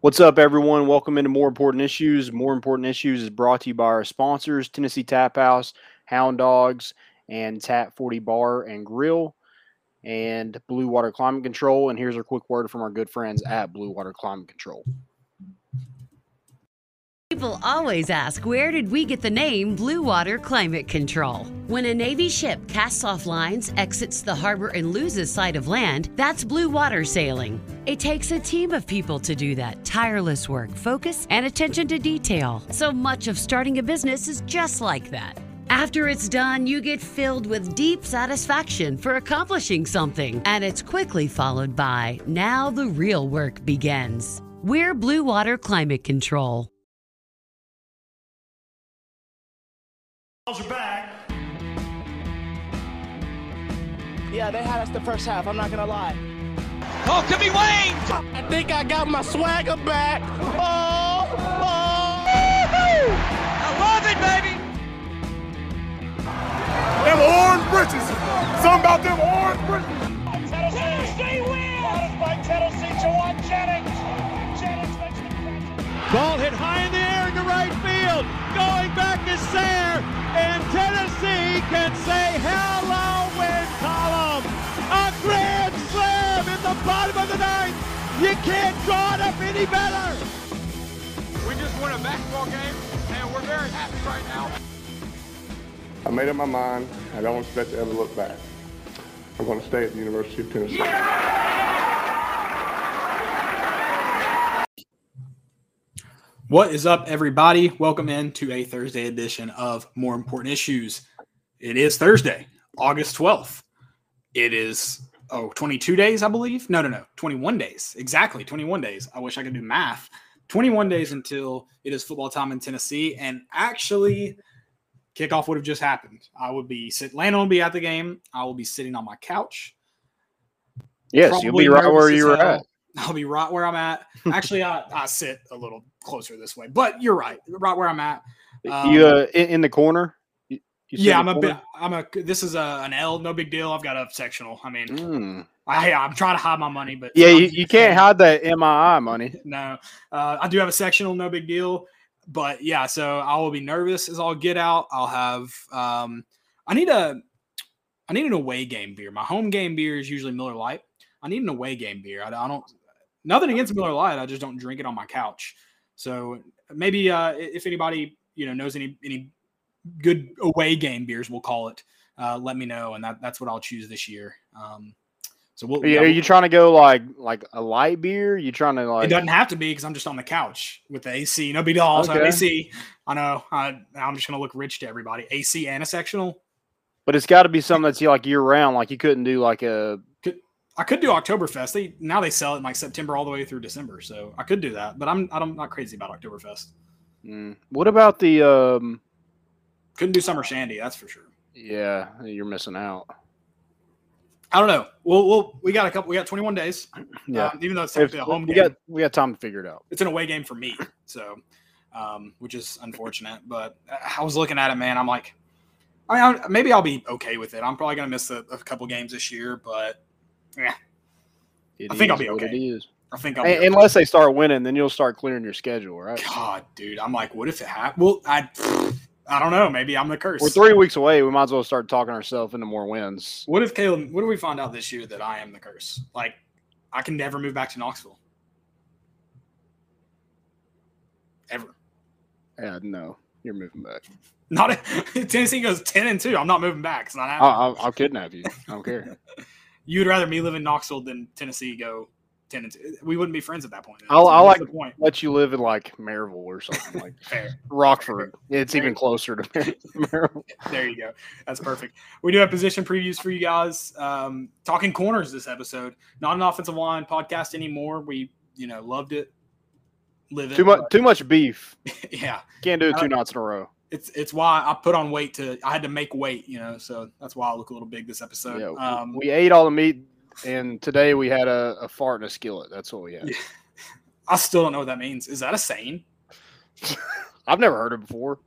What's up, everyone? Welcome into More Important Issues. More Important Issues is brought to you by our sponsors Tennessee Tap House, Hound Dogs, and Tap 40 Bar and Grill, and Blue Water Climate Control. And here's a quick word from our good friends at Blue Water Climate Control. People always ask, where did we get the name Blue Water Climate Control? When a Navy ship casts off lines, exits the harbor, and loses sight of land, that's blue water sailing. It takes a team of people to do that tireless work, focus, and attention to detail. So much of starting a business is just like that. After it's done, you get filled with deep satisfaction for accomplishing something, and it's quickly followed by now the real work begins. We're Blue Water Climate Control. Are back. Yeah, they had us the first half. I'm not gonna lie. Oh, could be Wayne. I think I got my swagger back. Oh, oh. I love it, baby. Them orange britches. Something about them orange britches. Tennessee wins. That is by Tennessee, Jauan Jennings. Jennings makes the catch. Ball hit high in the air into right field. Going back is Sayre, and Tennessee can say hello win column. A grand slam in the bottom of the ninth. You can't draw it up any better. We just won a basketball game, and we're very happy right now. I made up my mind. I don't expect to ever look back. I'm going to stay at the University of Tennessee. What is up, everybody? Welcome in to a Thursday edition of More Important Issues. It is Thursday, August 12th. It is, oh, 22 days, I believe. No, no, no, 21 days. Exactly, 21 days. I wish I could do math. 21 days until it is football time in Tennessee. And actually, kickoff would have just happened. I would be sitting, Landon will be at the game. I will be sitting on my couch. Yes, you'll be right where you as were at. I'll be right where I'm at. Actually, I, I sit a little closer this way, but you're right, right where I'm at. Um, you uh, in, in the corner? You, you yeah, I'm a bit. I'm a. This is a, an L, no big deal. I've got a sectional. I mean. Mm. I, I'm trying to hide my money, but Yeah, you, you can't hide that MII money. No, uh, I do have a sectional, no big deal. But yeah, so I will be nervous as I'll get out. I'll have. Um, I need a. I need an away game beer. My home game beer is usually Miller Lite. I need an away game beer. I, I don't. Nothing against Miller Lite. I just don't drink it on my couch. So maybe uh, if anybody you know knows any any good away game beers, we'll call it. Uh, let me know, and that, that's what I'll choose this year. Um, so we'll. Are you, yeah, are you trying to go like like a light beer? You trying to like? it doesn't have to be because I'm just on the couch with the AC. No big deal. Also Okay. AC. I know. I, I'm just gonna look rich to everybody. AC and a sectional. But it's got to be something that's like year round. Like you couldn't do like a. I could do Oktoberfest. They now they sell it in like September all the way through December, so I could do that. But I'm I'm not crazy about Oktoberfest. Mm. What about the? um Couldn't do summer shandy. That's for sure. Yeah, you're missing out. I don't know. We'll, we'll we got a couple. We got 21 days. Yeah, Um, even though it's If- technically a home we game, got we got time to figure it out. it's an away game for me. So, um, which is unfortunate. But I was looking at it, man. I'm like, I mean, I, maybe I'll be okay with it. I'm probably gonna miss a, a couple games this year, but yeah, It I think I'll be what okay. It is. I think I'll be Un- okay. Unless they start winning, then you'll start clearing your schedule, right? God, dude, I'm like, what if it happened? Well, I, I don't know. Maybe I'm the curse. We're three weeks away. We might as well start talking ourselves into more wins. What if Caleb? What if we find out this year that I am the curse? Like, I can never move back to Knoxville. Ever. Yeah, no, you're moving back. Not if Tennessee goes ten and two. I'm not moving back. It's not I'll, happening. I'll, I'll kidnap you. I don't care. you would rather me live in Knoxville than Tennessee go ten and two. We wouldn't be friends at that point. I'll- So I'll like- point. Let you live in like Maryville or something like Fair. Rockford. It's even closer to Maryville. There you go. That's perfect. We do have position previews for you guys. Um, talking corners this episode. Not an offensive line podcast anymore. We, you know, loved it. Live. Too much. Too much beef. Yeah. Can't do it two Uh, nights in a row. It's it's why I put on weight to I had to make weight, you know, so that's why I look a little big this episode. Yeah, um, we ate all the meat, and today we had a, a fart in a skillet. That's what we had. I still don't know what that means. Is that a saying? I've never heard it before.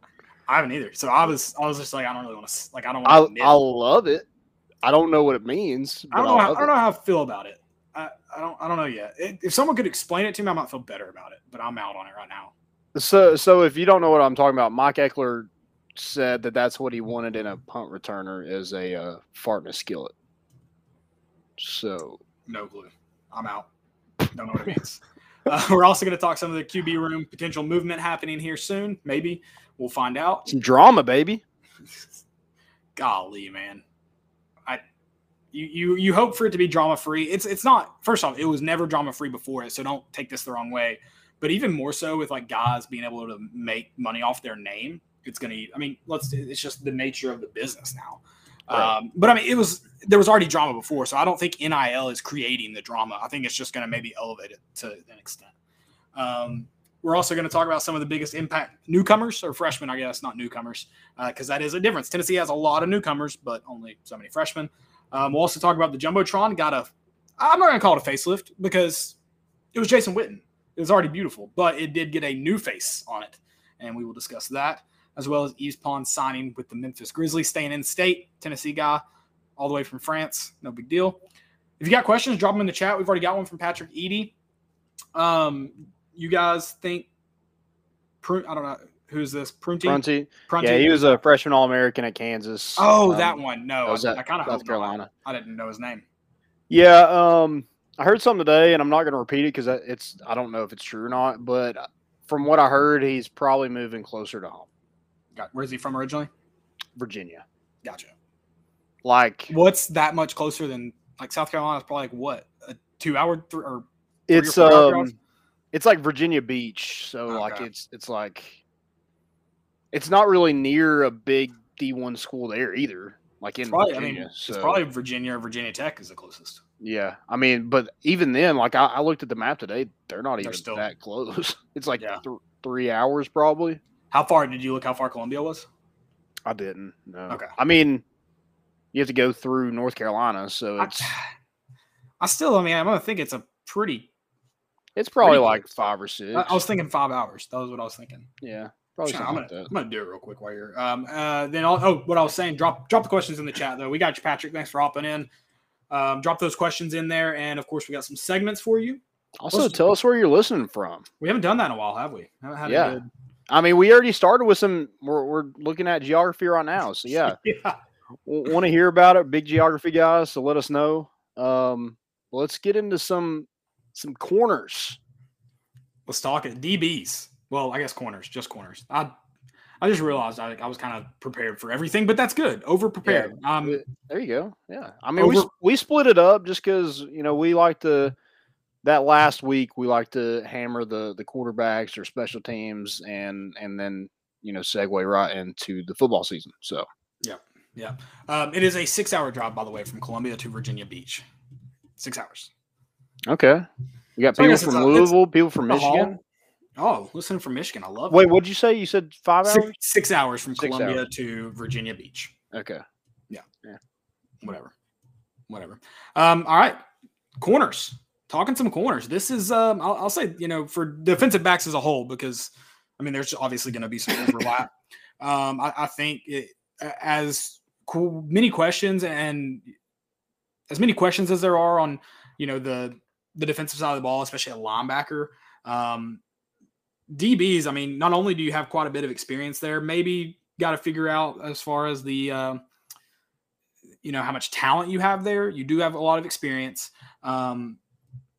I haven't either. So I was I was just like I don't really want to like I don't I want to. I love it. I don't know what it means. I don't know. How, I don't know how I feel about it. I, I don't I don't know yet. It, if someone could explain it to me, I might feel better about it. But I'm out on it right now. So, so if you don't know what I'm talking about, Mike Ekeler said that that's what he wanted in a punt returner is a uh, fart in a skillet. So, No clue. I'm out. Don't know what it means. Uh, we're also going to talk some of the QB room potential movement happening here soon. Maybe we'll find out. some drama, baby. Golly, man. I you you you hope for it to be drama free. It's it's not. First off, it was never drama free before it, so don't take this the wrong way. But even more so with like guys being able to make money off their name, it's gonna. I mean, let's. It's just the nature of the business now. Right. Um, but I mean, it was there was already drama before, so I don't think NIL is creating the drama. I think it's just going to maybe elevate it to an extent. Um, we're also going to talk about some of the biggest impact newcomers or freshmen, I guess, not newcomers, because that is a difference. Tennessee has a lot of newcomers, but only so many freshmen. Um, we'll also talk about the jumbotron. Got a, I'm not going to call it a facelift because it was Jason Witten. It was already beautiful, but it did get a new face on it, and we will discuss that as well as Yves Pons signing with the Memphis Grizzlies, staying in state, Tennessee guy, all the way from France. No big deal. If you got questions, drop them in the chat. We've already got one from Patrick Eady. Um, you guys think? Prun- I don't know who's this. Prunty. Prunty. Prunty? Yeah, he was a freshman All American at Kansas. Oh, Um, that one. No, that I, I kind of South Carolina. I didn't know his name. Yeah, um, I heard something today, and I'm not going to repeat it because it's I don't know if it's true or not. But from what I heard, he's probably moving closer to home, Got, where's he from originally? Virginia. Gotcha. Like What's that much closer than like South Carolina? Is probably like what a two hour th- or three or it's hour um, it's like Virginia Beach, so like it's it's like it's not really near a big D1 school there either. Like in It's probably, I Virginia, mean, so it's probably Virginia or Virginia Tech is the closest. Yeah. I mean, but even then, like I, I looked at the map today, they're not They're even still- that close. It's like Yeah. th- three hours probably. How far did you look? How far Columbia was? I didn't. No. Okay. I mean, you have to go through North Carolina, so it's I still, I mean, I'm gonna think it's a pretty. it's probably pretty like five or six. I, I was thinking five hours. That was what I was thinking. yeah, probably I'm gonna, that. I'm gonna do it real quick while you're. Um, uh, then I'll, oh, what I was saying. Drop drop the questions in the chat though. We got you, Patrick. Thanks for hopping in. Um, drop those questions in there, and of course, we got some segments for you. Also, let's- tell us where you're listening from. We haven't done that in a while, have we? Haven't had a Yeah. good- I mean, we already started with some. We're, we're looking at geography right now, so yeah, yeah. want to hear about it, big geography guys. So let us know. Um, let's get into some some corners. Let's talk it. DBs. Well, I guess corners, just corners. I I just realized I, I was kind of prepared for everything, but that's good. Over prepared. um, There you go. Yeah, I mean, we Over- s- we split it up just because you know we like to. That last week, we like to hammer the the quarterbacks or special teams, and and then you know segue right into the football season. So yeah. Um, it is a six-hour drive, by the way, from Columbia to Virginia Beach. Six hours. okay, we got So people from Louisville, people from. Michigan. Oh, listening from Michigan. I love it. Wait, it. what'd you say? You said five Six, hours? six hours from Six Columbia hours. to Virginia Beach. Okay. Yeah. Yeah. Whatever. Whatever. Um, all right. Corners. Talking some corners. This is um I'll, I'll say, you know, for defensive backs as a whole, because I mean there's obviously gonna be some overlap. um, I, I think it as cool, many questions and as many questions as there are on, you know, the the defensive side of the ball, especially a linebacker. Um, DBs, I mean, not only do you have quite a bit of experience there, maybe got to figure out as far as the, uh, you know, how much talent you have there. You do have a lot of experience, um,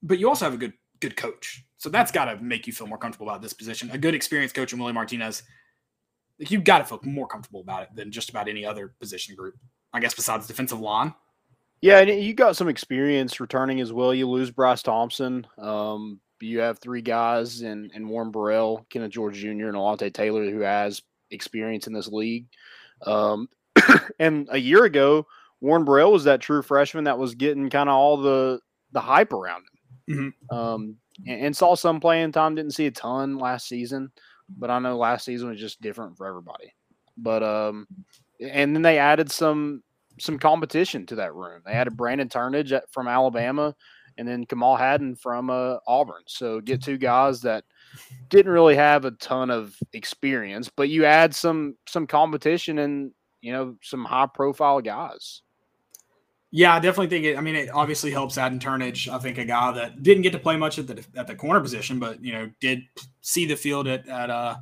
but you also have a good good coach. So that's got to make you feel more comfortable about this position. A good experienced coach in Willie Martinez, like you've got to feel more comfortable about it than just about any other position group. I guess besides defensive line. Yeah, and you got some experience returning as well. You lose Bryce Thompson. Um, you have three guys in, in Warren Burrell, Kenneth George Jr., and Alontae Taylor, who has experience in this league. Um, and a year ago, Warren Burrell was that true freshman that was getting kind of all the the hype around him. Um, and, and saw some playing time. Didn't see a ton last season, but I know last season was just different for everybody. But um, and then they added some some competition to that room. They added Brandon Turnage at, from Alabama, and then Kamal Hadden from uh, Auburn. So get two guys that didn't really have a ton of experience, but you add some some competition and you know some high profile guys. Yeah, I definitely think it. I mean, it obviously helps Aden Turnage. I think a guy that didn't get to play much at the at the corner position, but you know did see the field at, at uh,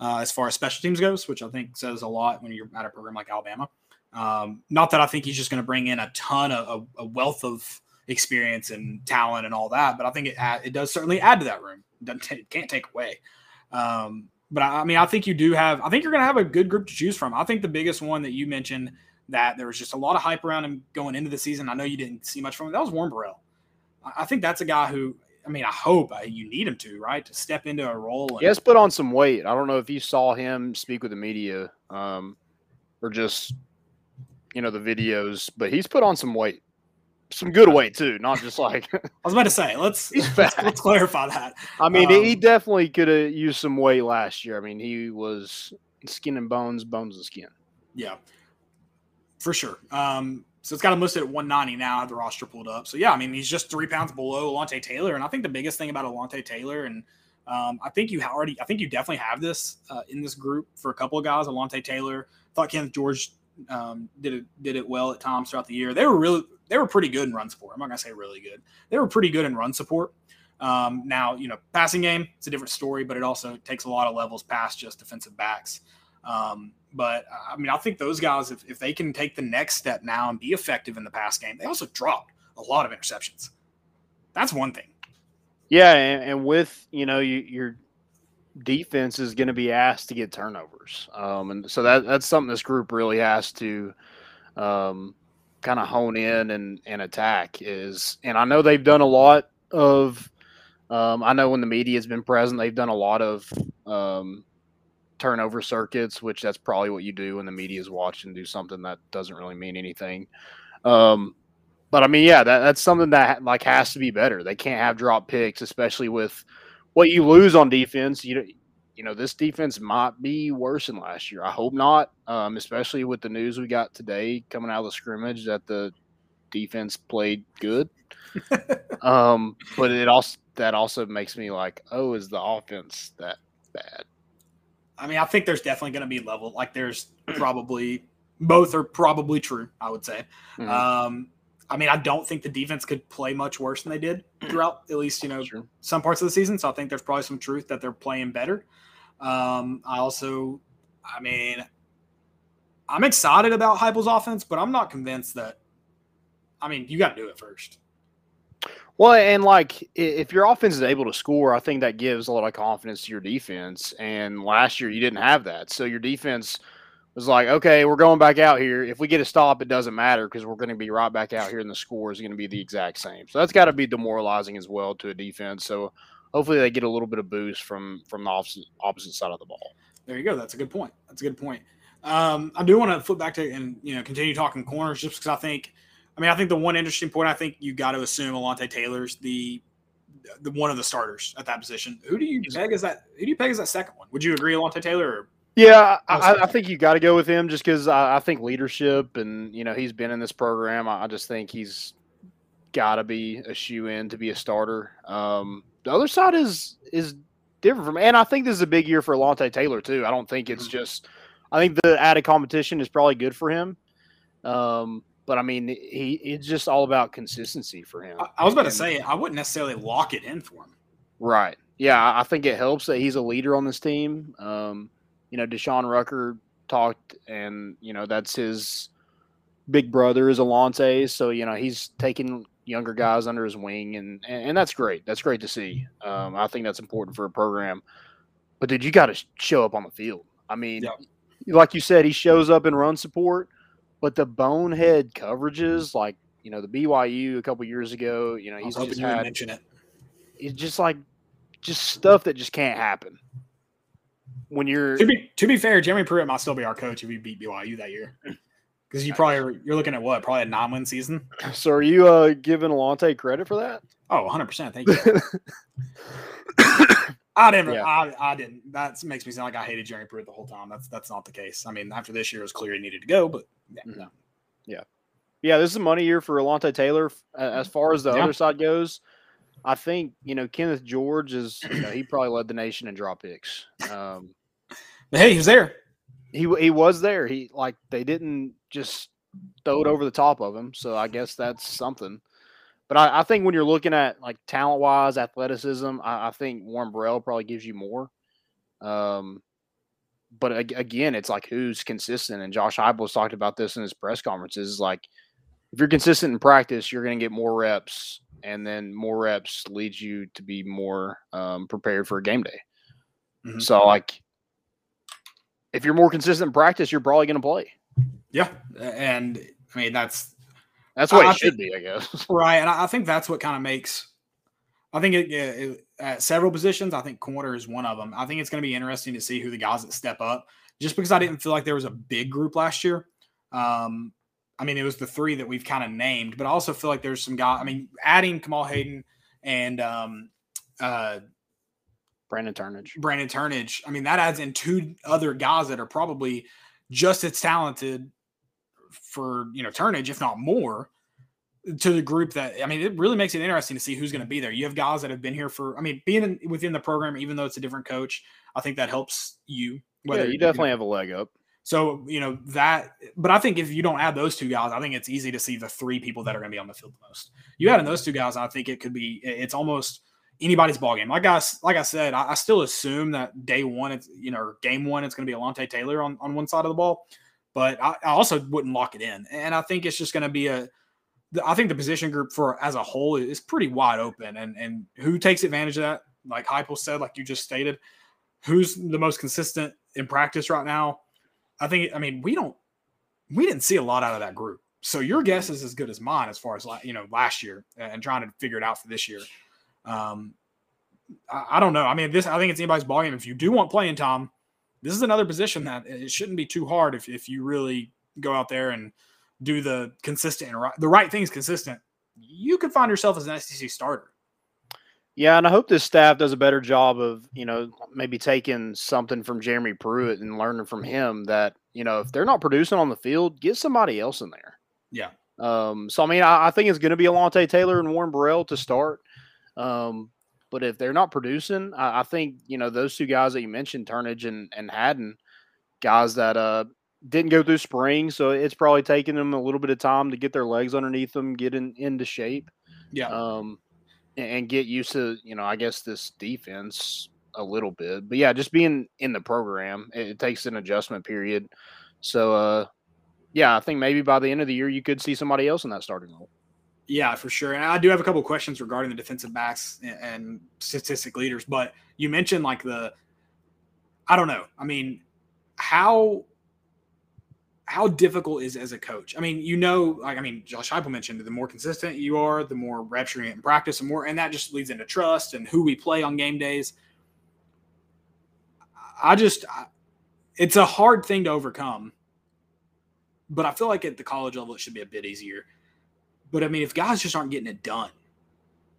uh, as far as special teams goes, which I think says a lot when you're at a program like Alabama. Um, not that I think he's just going to bring in a ton of a, a, wealth of experience and talent and all that, but I think it it does certainly add to that room. Doesn't can't take away. Um, but I, I mean, I think you do have. I think you're going to have a good group to choose from. I think the biggest one that you mentioned that there was just a lot of hype around him going into the season. I know you didn't see much from him. That was Warren Burrell. I think that's a guy who, I mean, I hope uh, you need him to, right, to step into a role. And- he has put on some weight. I don't know if you saw him speak with the media um, or just, you know, the videos, but he's put on some weight. Some good weight too, not just like I was about to say. Let's let's, let's, clarify that. I mean, um, he definitely could have used some weight last year. I mean, he was skin and bones, bones and skin. Yeah for sure. Um, so it's got him listed at 190 now. I have the roster pulled up. So yeah, I mean he's just three pounds below Alontae Taylor, and I think the biggest thing about Alontae Taylor, and um, I think you already, I think you definitely have this uh, in this group for a couple of guys. Alontae Taylor, thought Kenneth George um, did it did it well at times throughout the year. They were really they were pretty good in run support. I'm not gonna say really good. They were pretty good in run support. Um, now you know passing game it's a different story, but it also takes a lot of levels past just defensive backs. Um, but I mean, I think those guys, if, if they can take the next step now and be effective in the pass game, they also dropped a lot of interceptions. That's one thing. Yeah, and, and with you know you, your defense is going to be asked to get turnovers, um, and so that that's something this group really has to um, kind of hone in and, and attack. Is and I know they've done a lot of. Um, I know when the media has been present, they've done a lot of um, turnover circuits, which that's probably what you do when the media is watching, do something that doesn't really mean anything. Um, but I mean, yeah, that, that's something that like has to be better. They can't have drop picks, especially with what you lose on defense. You you know this defense might be worse than last year. I hope not, um, especially with the news we got today coming out of the scrimmage that the defense played good. um, but it also that also makes me like, oh, is the offense that bad? I mean, I think there's definitely going to be level. Like, there's probably both are probably true. I would say. Mm-hmm. Um, I mean, I don't think the defense could play much worse than they did throughout at least you know some parts of the season. So I think there's probably some truth that they're playing better. Um, I also, I mean, I'm excited about Heupel's offense, but I'm not convinced that. I mean, you got to do it first. Well, and like if your offense is able to score, I think that gives a lot of confidence to your defense. And last year you didn't have that, so your defense was like, okay, we're going back out here. If we get a stop, it doesn't matter because we're going to be right back out here, and the score is going to be the exact same. So that's got to be demoralizing as well to a defense. So hopefully they get a little bit of boost from from the opposite opposite side of the ball. There you go. That's a good point. That's a good point. Um, I do want to flip back to and you know continue talking corners just because I think I mean, I think the one interesting point I think you got to assume Alontae Taylor's the the one of the starters at that position. Who do you peg as that? Who do you peg as that second one? Would you agree, Alontae Taylor? Or yeah, I, I, think you got to go with him just because I, I, think leadership and you know he's been in this program. I, I just think he's got to be a shoe in to be a starter. Um, the other side is is different from, and I think this is a big year for Alontae Taylor too. I don't think it's mm-hmm. just. I think the added competition is probably good for him. Um, but I mean, he it's just all about consistency for him. I, I was about and, to say I wouldn't necessarily lock it in for him. Right. Yeah, I think it helps that he's a leader on this team. Um, you know, Deshaun Rucker talked, and you know that's his big brother is Alontae, so you know he's taking younger guys under his wing, and and, that's great. That's great to see. Um, I think that's important for a program. But dude, you got to show up on the field. I mean, like you said, he shows up in run support. But the bonehead coverages, like you know the BYU a couple years ago, you know he's just had, mention it. It's just like just stuff that just can't happen when you're. To be to be fair, Jeremy Pruitt might still be our coach if we beat BYU that year. Because you probably you're looking at what probably a non-win season. So are you uh, giving Alontae credit for that? Oh, 100 percent. Thank you. I didn't. Yeah. I, I didn't. That makes me sound like I hated Jerry Pruitt the whole time. That's that's not the case. I mean, after this year, it was clear he needed to go, but yeah, mm-hmm. no. yeah, yeah. This is a money year for Alontae Taylor. As far as the yeah. other side goes, I think you know Kenneth George is. You know, he probably led the nation in drop picks. Um, but hey, he was there. He he was there. He like they didn't just throw it over the top of him. So I guess that's something. But I, I think when you're looking at like talent wise, athleticism, I, I, think Warren Burrell probably gives you more. Um, but again, it's like who's consistent. And Josh Heupel's talked about this in his press conferences. Like if you're consistent in practice, you're going to get more reps, and then more reps leads you to be more um, prepared for a game day. Mm-hmm. So like if you're more consistent in practice, you're probably going to play. Yeah, and I mean that's that's what I, it I should think, be, I guess. Right, and I, I think that's what kind of makes. I think it, it, at several positions, I think corner is one of them. I think it's going to be interesting to see who the guys that step up. Just because I didn't feel like there was a big group last year. Um, I mean, it was the three that we've kind of named, but I also feel like there's some guys. I mean, adding Kamal Hadden and um, uh, Brandon Turnage. Brandon Turnage. I mean, that adds in two other guys that are probably just as talented for you know Turnage, if not more, to the group that I mean, it really makes it interesting to see who's going to be there. You have guys that have been here for, I mean, being in, within the program, even though it's a different coach, I think that helps you. Whether yeah, you definitely you know, have a leg up. So you know that, but I think if you don't add those two guys, I think it's easy to see the three people that are going to be on the field the most. You add in those two guys, I think it could be. It's almost anybody's ball game. Like I like I said, I, I still assume that day one, it's you know, game one, it's going to be Alontae Taylor on on one side of the ball, but I, I also wouldn't lock it in. And I think it's just going to be a. I think the position group for as a whole is pretty wide open, and and who takes advantage of that? Like Heupel said, like you just stated, who's the most consistent in practice right now? I think. I mean, we don't. We didn't see a lot out of that group. So your guess is as good as mine as far as you know last year and trying to figure it out for this year. Um, I, I, don't know. I mean, this I think it's anybody's ballgame. If you do want playing time, this is another position that it shouldn't be too hard if, if you really go out there and do the consistent and right, the right things consistent. You could find yourself as an SEC starter. Yeah, and I hope this staff does a better job of, you know, maybe taking something from Jeremy Pruitt and learning from him that, you know, if they're not producing on the field, get somebody else in there. Yeah. Um, so I mean, I, I think it's going to be Alontae Taylor and Warren Burrell to start. Um, but if they're not producing, I, I, think you know those two guys that you mentioned, Turnage and and Hadden, guys that uh didn't go through spring, so it's probably taking them a little bit of time to get their legs underneath them, get in, into shape. Yeah. Um, and, and get used to you know I guess this defense a little bit, but yeah, just being in the program, it, it takes an adjustment period. So uh, yeah, I think maybe by the end of the year you could see somebody else in that starting role. Yeah, for sure. And I do have a couple questions regarding the defensive backs and, and statistic leaders, but you mentioned like the I don't know. I mean, how how difficult is as a coach? I mean, you know, like I mean, Josh Heupel mentioned the more consistent you are, the more reps you're in practice, and more, and that just leads into trust and who we play on game days. I just, I, it's a hard thing to overcome, but I feel like at the college level it should be a bit easier. But I mean, if guys just aren't getting it done,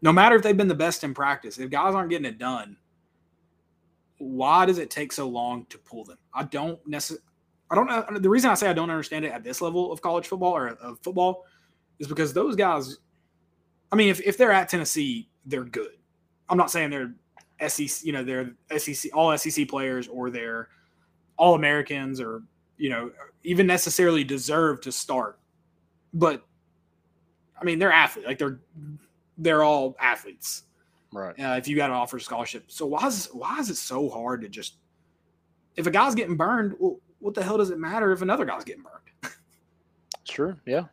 no matter if they've been the best in practice, if guys aren't getting it done, why does it take so long to pull them? I don't necessarily. I don't know. The reason I say I don't understand it at this level of college football or of football is because those guys. I mean, if, if they're at Tennessee, they're good. I'm not saying they're SEC, you know, they're SEC, all SEC players or they're all Americans or, you know, even necessarily deserve to start. But I mean, they're athletes. Like they're they're all athletes. Right. Uh, if you got an offer scholarship, so why is why is it so hard to just if a guy's getting burned? Well, what the hell does it matter if another guy's getting burned? sure. Yeah.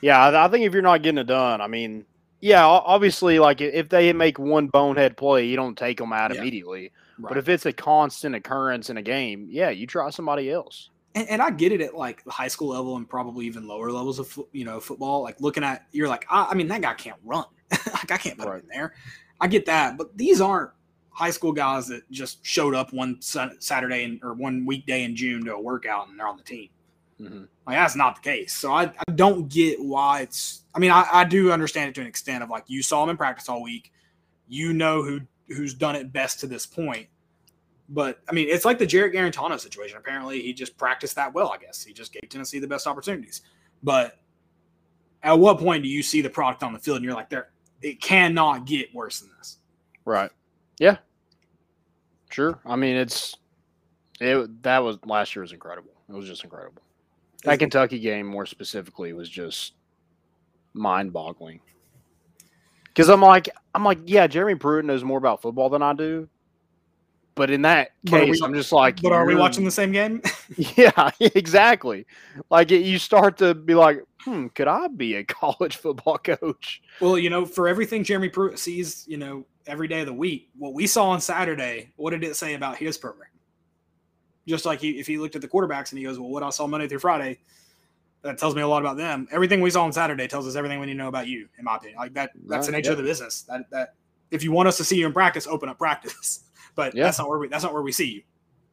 Yeah, I, I think if you're not getting it done, I mean, yeah, obviously, like if they make one bonehead play, you don't take them out yeah. immediately. Right. But if it's a constant occurrence in a game, yeah, you try somebody else and, and, I get it at like the high school level and probably even lower levels of you know football. Like looking at you're like, I, I mean, that guy can't run. like I can't put right. him in there. I get that, but these aren't high school guys that just showed up one Saturday in, or one weekday in June to a workout and they're on the team. Mm-hmm. Like that's not the case. So I, I don't get why it's. I mean, I, I do understand it to an extent of like you saw him in practice all week. You know who who's done it best to this point but I mean, it's like the Jarrett Guarantano situation. Apparently, he just practiced that well. I guess he just gave Tennessee the best opportunities. But at what point do you see the product on the field and you're like, there, it cannot get worse than this? Right. Yeah. Sure. I mean, it's it. That was last year was incredible. It was just incredible. That Kentucky game, more specifically, was just mind-boggling. Because I'm like, I'm like, yeah, Jeremy Pruitt knows more about football than I do. But in that case, we- I'm just like, But are we watching the same game? Yeah, exactly. Like it, you start to be like, hmm, could I be a college football coach? well, you know, for everything Jeremy Pruitt sees, you know, every day of the week, what we saw on Saturday, what did it say about his program? Just like he, if he looked at the quarterbacks and he goes, well, what I saw Monday through Friday, that tells me a lot about them. Everything we saw on Saturday tells us everything we need to know about you, in my opinion. Like that, that's the Right, nature of the business. That that if you want us to see you in practice, open up practice. But Yeah. that's not where we that's not where we see you.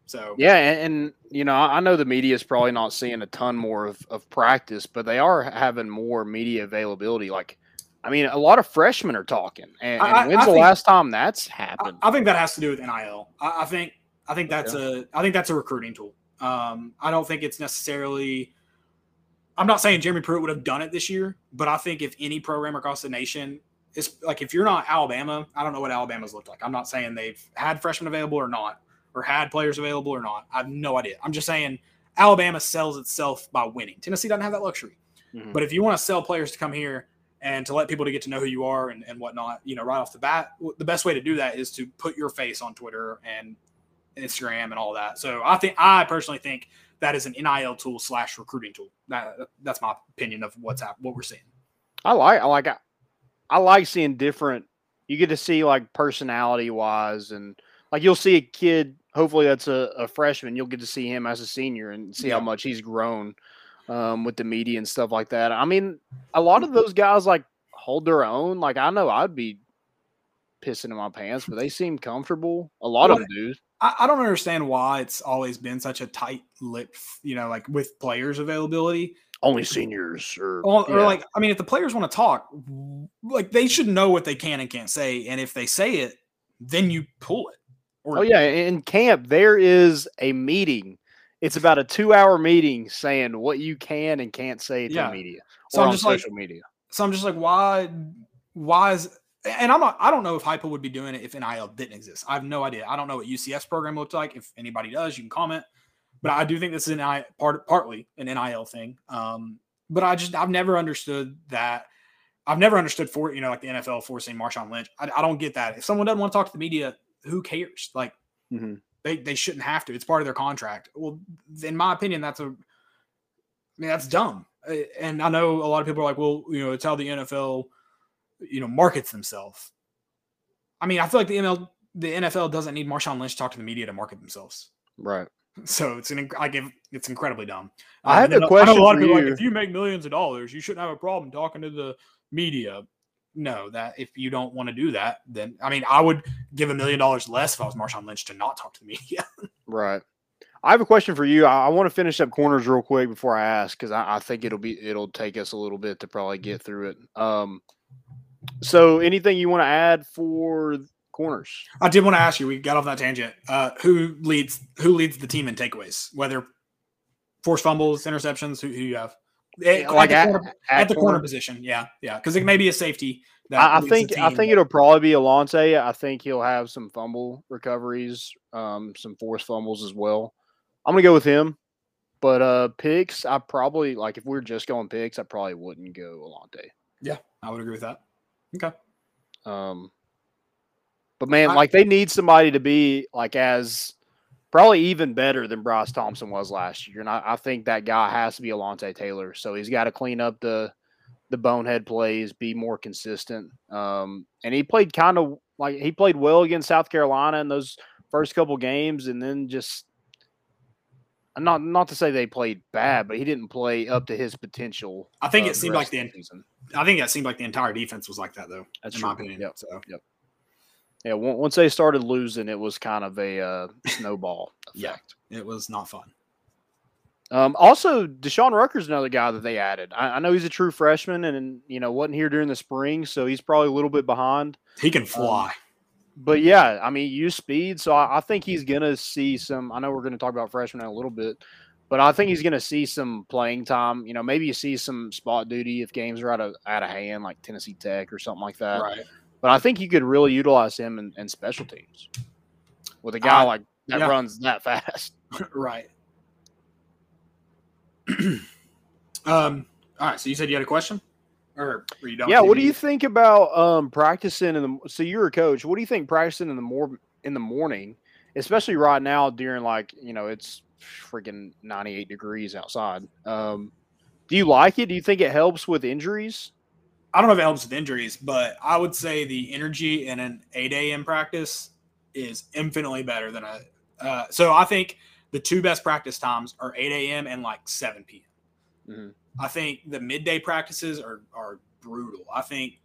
So Yeah, and, and you know, I I know the media is probably not seeing a ton more of, of practice, but they are having more media availability. Like, I mean, a lot of freshmen are talking. And, I- when's I the think- last time that's happened? I think that has to do with NIL. I, I think I think that's a I think that's a recruiting tool. Um, I don't think it's necessarily. I'm not saying Jeremy Pruitt would have done it this year, but I think if any program across the nation is like if you're not Alabama, I don't know what Alabama's looked like. I'm not saying they've had freshmen available or not, or had players available or not. I have no idea. I'm just saying Alabama sells itself by winning. Tennessee doesn't have that luxury. Mhm. But if you want to sell players to come here and to let people to get to know who you are and, and whatnot, you know, right off the bat, the best way to do that is to put your face on Twitter and Instagram and all that. So I think I personally think that is an NIL tool slash recruiting tool. That, that's my opinion of what's hap- what we're seeing. I like, I like, I, like seeing different. You get to see like personality wise, and like you'll see a kid. Hopefully, that's a, a freshman. You'll get to see him as a senior and see how much he's grown um, with the media and stuff like that. I mean, a lot of those guys like hold their own. Like I know I'd be pissing in my pants, but they seem comfortable. A lot of Well, them do. I, I don't understand why it's always been such a tight lip, you know, like with players availability. Only seniors or, Or, or yeah. like, I mean, if the players want to talk, like they should know what they can and can't say. And if they say it, then you pull it. Or Oh yeah, in camp there is a meeting. It's about a two-hour meeting saying what you can and can't say to Yeah. the media So I'm on just like- media. So I'm just like, why? Why is? And I'm not. I don't know if Heupel would be doing it if NIL didn't exist. I have no idea. I don't know what UCF's program looked like. If anybody does, you can comment. But I do think this is an I part partly an NIL thing. Um, but I just I've never understood that. I've never understood for you know like the NFL forcing Marshawn Lynch. I, I don't get that. If someone doesn't want to talk to the media, who cares? Like Mhm. they they shouldn't have to. It's part of their contract. Well, in my opinion, that's a. I mean, that's dumb. Uh, And I know a lot of people are like, well, you know, it's how the NFL, you know, markets themselves. I mean, I feel like the ML, the NFL doesn't need Marshawn Lynch to talk to the media to market themselves. Right. So it's an, I give, it's incredibly dumb. I Um, have a I question a lot of people you. like, if you make millions of dollars, you shouldn't have a problem talking to the media. No, that if you don't want to do that, then I mean, I would give a million dollars less if I was Marshawn Lynch to not talk to the media. Right. I have a question for you. I, I want to finish up corners real quick before I ask because I, I think it'll be it'll take us a little bit to probably get through it. Um, so anything you want to add for corners? I did want to ask you. We got off that tangent. Uh, who leads? Who leads the team in takeaways? Whether forced fumbles, interceptions. Who, who you have? At, Yeah, like at the, at- corner, at at the corner corner? position. Yeah, yeah. Because it may be a safety. That I, I think I think it'll probably be Alontae. I think he'll have some fumble recoveries, um, some forced fumbles as well. I'm gonna go with him. But uh picks, I probably like if we are just going picks, I probably wouldn't go Alontae. Yeah, I would agree with that. Okay. Um, but man, I- like they need somebody to be like as probably even better than Bryce Thompson was last year, and I, I think that guy has to be Alontae Taylor. So he's got to clean up the the bonehead plays, be more consistent. Um, and he played kind of like he played well against South Carolina in those first couple games, and then just not not to say they played bad, but he didn't play up to his potential. I think uh, it seemed like the season. I think that seemed like the entire defense was like that though. That's in true. my opinion. Yep. So Yep. Yeah, once they started losing, it was kind of a uh, snowball Yeah. effect. it was not fun. Um, also, Deshaun Rucker's another guy that they added. I, I know he's a true freshman, and you know wasn't here during the spring, so he's probably a little bit behind. He can fly. But yeah, I mean, use speed, so I, I think he's gonna see some. I know we're gonna talk about freshmen in a little bit, but I think he's gonna see some playing time. You know, maybe you see some spot duty if games are out of out of hand, like Tennessee Tech or something like that. right. But I think you could really utilize him in, in special teams with a guy Uh, like that yeah. runs that fast. right. Um. All right. So you said you had a question, or were you done? Yeah, what do you think about um practicing in the so you're a coach. What do you think practicing in the more in the morning, especially right now during like, you know, it's freaking 98 degrees outside. Um do you like it? Do you think it helps with injuries? I don't know if it helps with injuries, but I would say the energy in an 8 a.m. practice is infinitely better than a. Uh, so I think the two best practice times are 8 a.m. and like 7 p.m. Mhm. I think the midday practices are are brutal. I think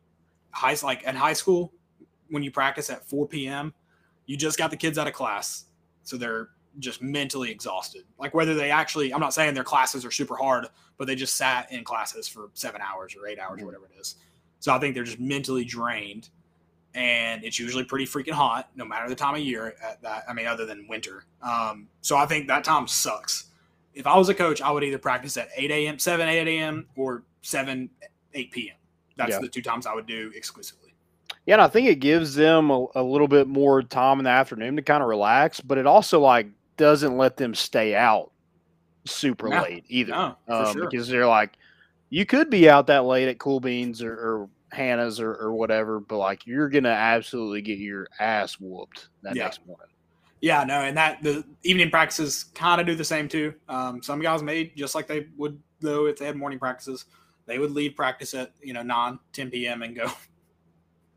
high like in high school when you practice at 4 p.m. you just got the kids out of class, so they're just mentally exhausted. Like whether they actually, I'm not saying their classes are super hard, but they just sat in classes for seven hours or eight hours or whatever it is. So I think they're just mentally drained, and it's usually pretty freaking hot, no matter the time of year. At that, I mean, other than winter. Um, so I think that time sucks. If I was a coach, I would either practice at 8 a.m., 7, 8 a.m., or 7, 8 p.m. That's Yeah. the two times I would do exclusively. Yeah, and I think it gives them a, a little bit more time in the afternoon to kind of relax, but it also like doesn't let them stay out super No, late either. no, um, sure. Because they're like, you could be out that late at Cool Beans or, or Hannah's or, or whatever, but like you're gonna absolutely get your ass whooped that Yeah. next morning. Yeah, no, and that the evening practices kind of do the same too. Um, some guys may just like they would though if they had morning practices, they would leave practice at you know 9, 10 p.m. and go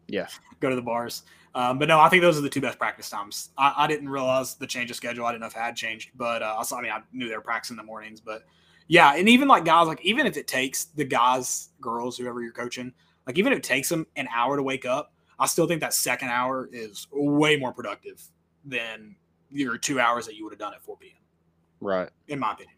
Yeah. go to the bars. Um, but no, I think those are the two best practice times. I, I didn't realize the change of schedule. I didn't know if it had changed, but uh, I saw- I mean I knew they were practicing in the mornings, but yeah, and even like guys like even if it takes the guys, girls, whoever you're coaching, like even if it takes them an hour to wake up, I still think that second hour is way more productive than your two hours that you would have done at 4 p.m. Right. In my opinion.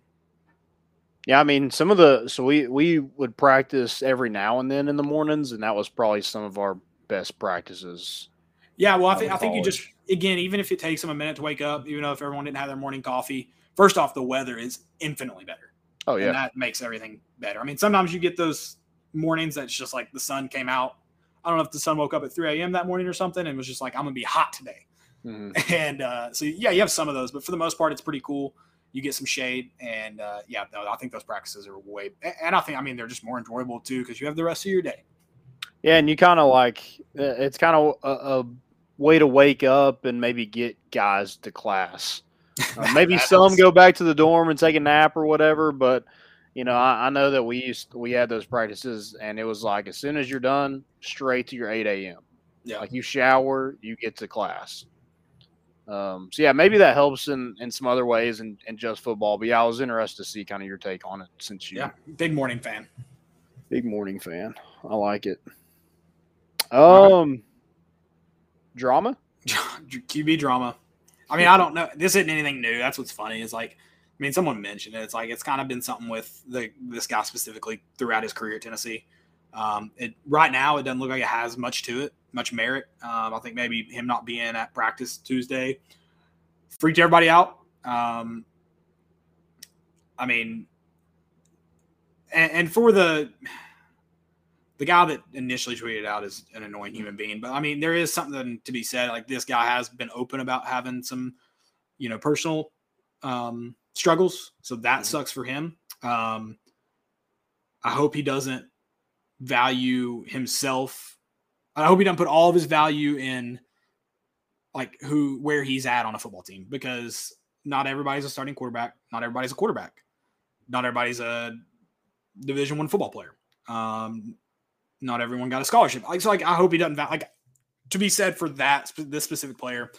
Yeah, I mean, some of the so we we would practice every now and then in the mornings, and that was probably some of our best practices. Yeah, well, I think I think you just again, even if it takes them a minute to wake up, even though if everyone didn't have their morning coffee, first off, the weather is infinitely better. Oh and yeah, that makes everything better. I mean, sometimes you get those mornings that's just like the sun came out. I don't know if the sun woke up at 3 a.m. that morning or something and was just like, I'm gonna be hot today. Mhm. And uh, so yeah, you have some of those, but for the most part, it's pretty cool. You get some shade, and uh, yeah, no, I think those practices are way. And I think I mean they're just more enjoyable too because you have the rest of your day. yeah, and you kind of like uh, it's kind of a, a way to wake up and maybe get guys to class. Uh, maybe some go back to the dorm and take a nap or whatever, but you know, I, I know that we used we had those practices, and it was like as soon as you're done, straight to your eight a.m. Yeah. Like you shower, you get to class. Um, so yeah, maybe that helps in, in some other ways and in, just football. But yeah, I was interested to see kind of your take on it since you Yeah, big morning fan. big morning fan. I like it. Um, drama. QB drama. I mean, I don't know. This isn't anything new. That's what's funny. Is like, I mean, someone mentioned it. It's like it's kind of been something with the this guy specifically throughout his career at Tennessee. Um, it right now it doesn't look like it has much to it, much merit. Um, I think maybe him not being at practice Tuesday freaked everybody out. Um, I mean, and, and for the the guy that initially tweeted out is an annoying human being, but I mean, there is something to be said. Like this guy has been open about having some, you know, personal um, struggles, so that sucks for him. Um, I hope he doesn't value himself. I hope he doesn't put all of his value in like who where he's at on a football team because not everybody's a starting quarterback, not everybody's a quarterback, not everybody's a Division One football player. Um, not everyone got a scholarship. Like, so like I hope he doesn't like to be said for that this specific player.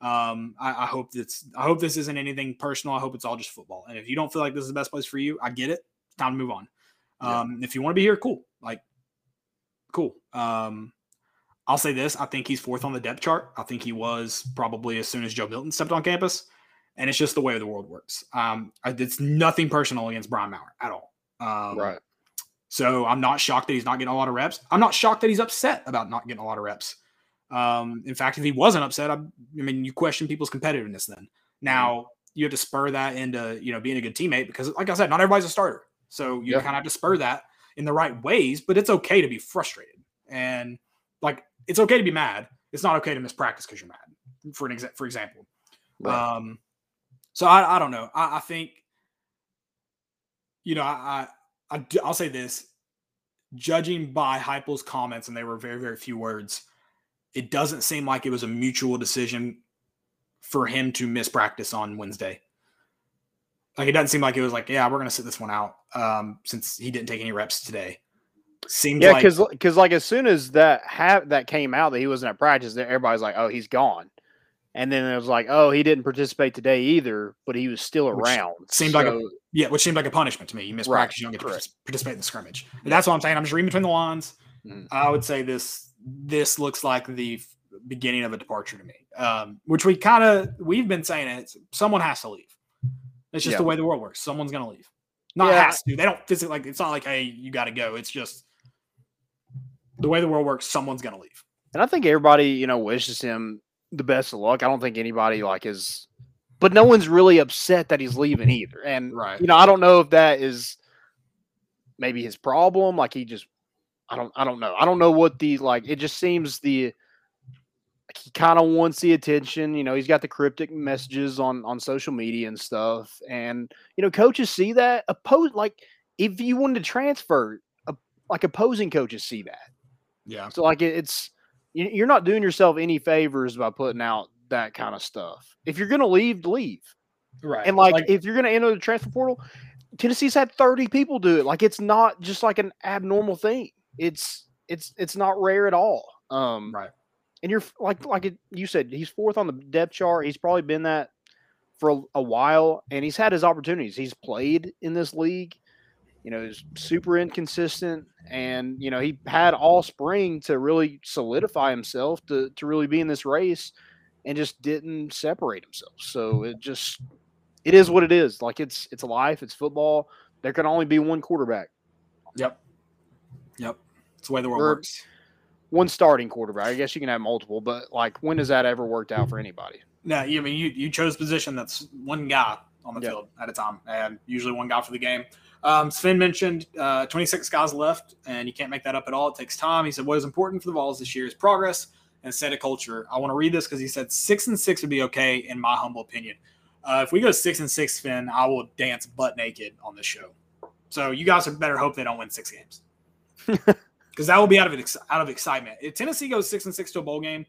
Um, I, I hope that's I hope this isn't anything personal. I hope it's all just football. And if you don't feel like this is the best place for you, I get it. It's time to move on. Yeah. Um, if you want to be here, cool. Like, cool. Um, I'll say this: I think he's fourth on the depth chart. I think he was probably as soon as Joe Milton stepped on campus, and it's just the way the world works. Um, it's nothing personal against Brian Maurer at all. Um, Right. So I'm not shocked that he's not getting a lot of reps. I'm not shocked that he's upset about not getting a lot of reps. Um, in fact, if he wasn't upset, I, I mean, you question people's competitiveness then. Now you have to spur that into you know being a good teammate because, like I said, not everybody's a starter. So you Yeah. kind of have to spur that in the right ways. But it's okay to be frustrated and like it's okay to be mad. It's not okay to miss practice because you're mad. For an exa- for example. Right. Um, so I, I don't know. I, I think, you know, I, I do- I'll say this: judging by Heupel's comments, and they were very, very few words, it doesn't seem like it was a mutual decision for him to miss practice on Wednesday. Like it doesn't seem like it was like, yeah, we're gonna sit this one out um, since he didn't take any reps today. Seems Yeah, like because because like as soon as that ha- that came out that he wasn't at practice, everybody's like, oh, he's gone. And then it was like, oh, he didn't participate today either, but he was still Which around. seemed like a- yeah, which seemed like a punishment to me. You miss Right, practice, you don't get to correct. partic- participate in the scrimmage. And that's what I'm saying. I'm just reading between the lines. Mhm. I would say this this looks like the beginning of a departure to me, um, which we kind of we've been saying it. Someone has to leave. It's just Yeah. the way the world works. Someone's gonna leave. Not Yeah. has to. They don't physically like. It's not like hey, you got to go. It's just the way the world works. Someone's gonna leave. And I think everybody, you know, wishes him the best of luck. I don't think anybody like is, but no one's really upset that he's leaving either. And Right. you know, I don't know if that is maybe his problem. Like he just, I don't, I don't know. I don't know what the like. It just seems the like he kind of wants the attention. You know, he's got the cryptic messages on on social media and stuff. And you know, coaches see that. Oppose like if you wanted to transfer, like opposing coaches see that. Yeah. So like it- it's you're not doing yourself any favors by putting out that kind of stuff. If you're gonna leave, leave. Right. And like, if you're gonna enter the transfer portal, Tennessee's had 30 people do it. Like it's not just like an abnormal thing. It's it's it's not rare at all. Um right. and you're like like it, you said, he's fourth on the depth chart. He's probably been that for a, a while, and he's had his opportunities. He's played in this league. You know, he's super inconsistent, and you know he had all spring to really solidify himself to to really be in this race, and just didn't separate himself. So it just it is what it is. Like it's it's life. It's football. There can only be one quarterback, Yep. Yep. It's the way the world Or- works. one starting quarterback. I guess you can have multiple, but like when has that ever worked out for anybody? No, you I mean you you chose position that's one guy on the Yeah. field at a time, and usually one guy for the game. Um, Sven mentioned uh, 26 guys left, and you can't make that up at all. It takes time. He said what is important for the Vols this year is progress and set a culture. I want to read this because he said six and six would be okay in my humble opinion. Uh, if we go six and six, Finn, I will dance butt naked on this show. So you guys had better hope they don't win six games because that will be out of it, out of excitement. If Tennessee goes six and six to a bowl game,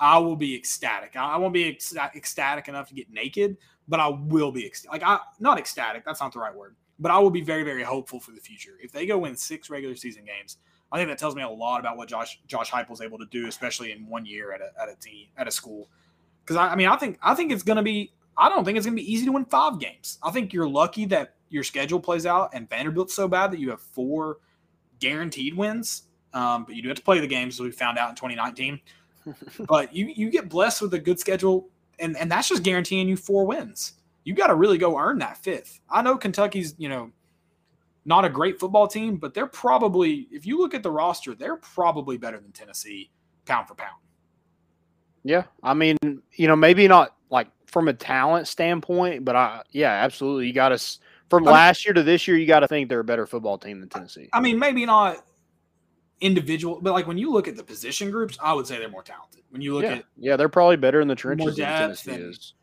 I will be ecstatic. I, I won't be ec- ecstatic enough to get naked, but I will be ec- like I not ecstatic. That's not the right word, but I will be very very hopeful for the future. If they go win six regular season games, I think that tells me a lot about what Josh Josh Heupel is able to do, especially in one year at a at a team at a school. Because I, I mean, I think I think it's going to be. I don't think it's going to be easy to win five games. I think you're lucky that your schedule plays out and Vanderbilt's so bad that you have four guaranteed wins. Um, but you do have to play the games, as we found out in 2019. but you you get blessed with a good schedule, and and that's just guaranteeing you four wins. You got to really go earn that fifth. I know Kentucky's you know not a great football team, but they're probably if you look at the roster, they're probably better than Tennessee pound for pound. Yeah, I mean, you know, maybe not like from a talent standpoint, but I, yeah, absolutely. You got to from last year to this year, you got to think they're a better football team than Tennessee. I mean, maybe not individual, but like when you look at the position groups, I would say they're more talented. When you look yeah, at yeah, they're probably better in the trenches than depth Tennessee and- is.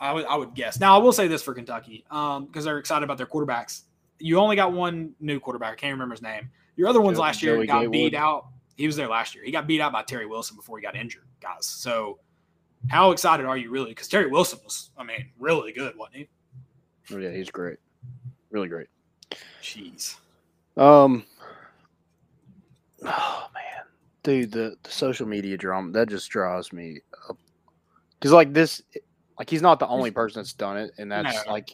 I would I would guess. Now I will say this for Kentucky, um, because they're excited about their quarterbacks. You only got one new quarterback. I can't remember his name. Your other ones last year Joey got Gatewood. beat out. He was there last year. He got beat out by Terry Wilson before he got injured, guys. So how excited are you really? Because Terry Wilson was, I mean, really good, wasn't he? Oh, yeah, he's great, really great. Jeez. Um, oh man, dude, the, the social media drama that just drives me up. Because like this, like he's not the only person that's done it, and that's No, like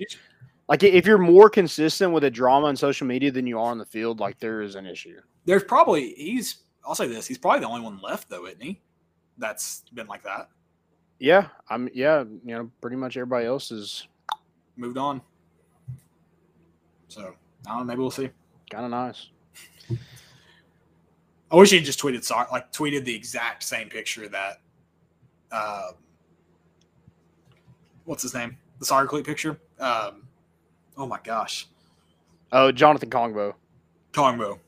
like if you're more consistent with the drama on social media than you are on the field, like there is an issue. there's probably he's. I'll say this: he's probably the only one left, though, isn't he? That's been like that. Yeah, I'm. Yeah, you know, pretty much everybody else is Moved on. So I don't know. Maybe we'll see. kind of nice. I wish he just tweeted like tweeted the exact same picture that uh, what's his name? The soccer cleat picture. Um, oh my gosh. Oh, Jonathan Kongbo. Kongbo.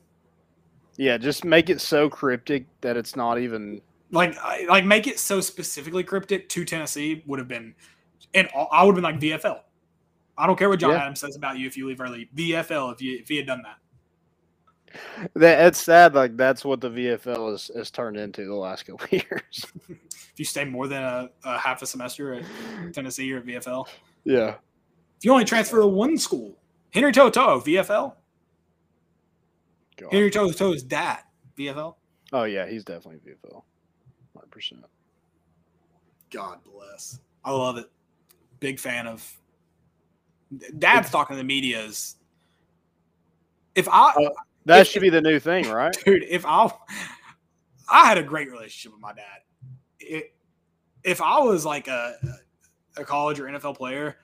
Yeah, just make it so cryptic that it's not even. Like I, like make it so specifically cryptic to Tennessee would have been and I would have been like VFL. I don't care what John Yeah. Adams says about you if you leave early. VFL if you if he had done that. that it's sad. Like that's what the VFL has, has turned into the last couple years. If you stay more than a, a half a semester at Tennessee or VFL, yeah. if you only transfer to one school, Henry To'oTo'o, VFL. God. Henry To'oTo'o's dad, VFL. Oh yeah, he's definitely VFL. Hundred percent. God bless. I love it. Big fan of. Dad's talking to the media is. If I, Uh, That If- should be the new thing, right? dude, if I, I had a great relationship with my dad. It, if I was like a, a college or NFL player,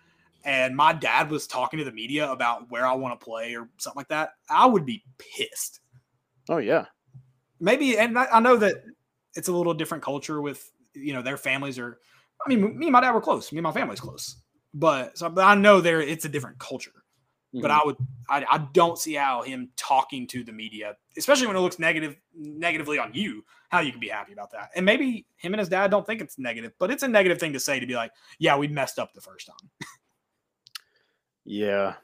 and my dad was talking to the media about where I want to play or something like that, I would be pissed. Oh yeah. maybe and I, I know that it's a little different culture with you know their families are i mean me and my dad were close me and my family's close but so but i know there it's a different culture but Mhm. i would I, I don't see how him talking to the media especially when it looks negative negatively on you how you can be happy about that and maybe him and his dad don't think it's negative but it's a negative thing to say to be like yeah we messed up the first time Yeah.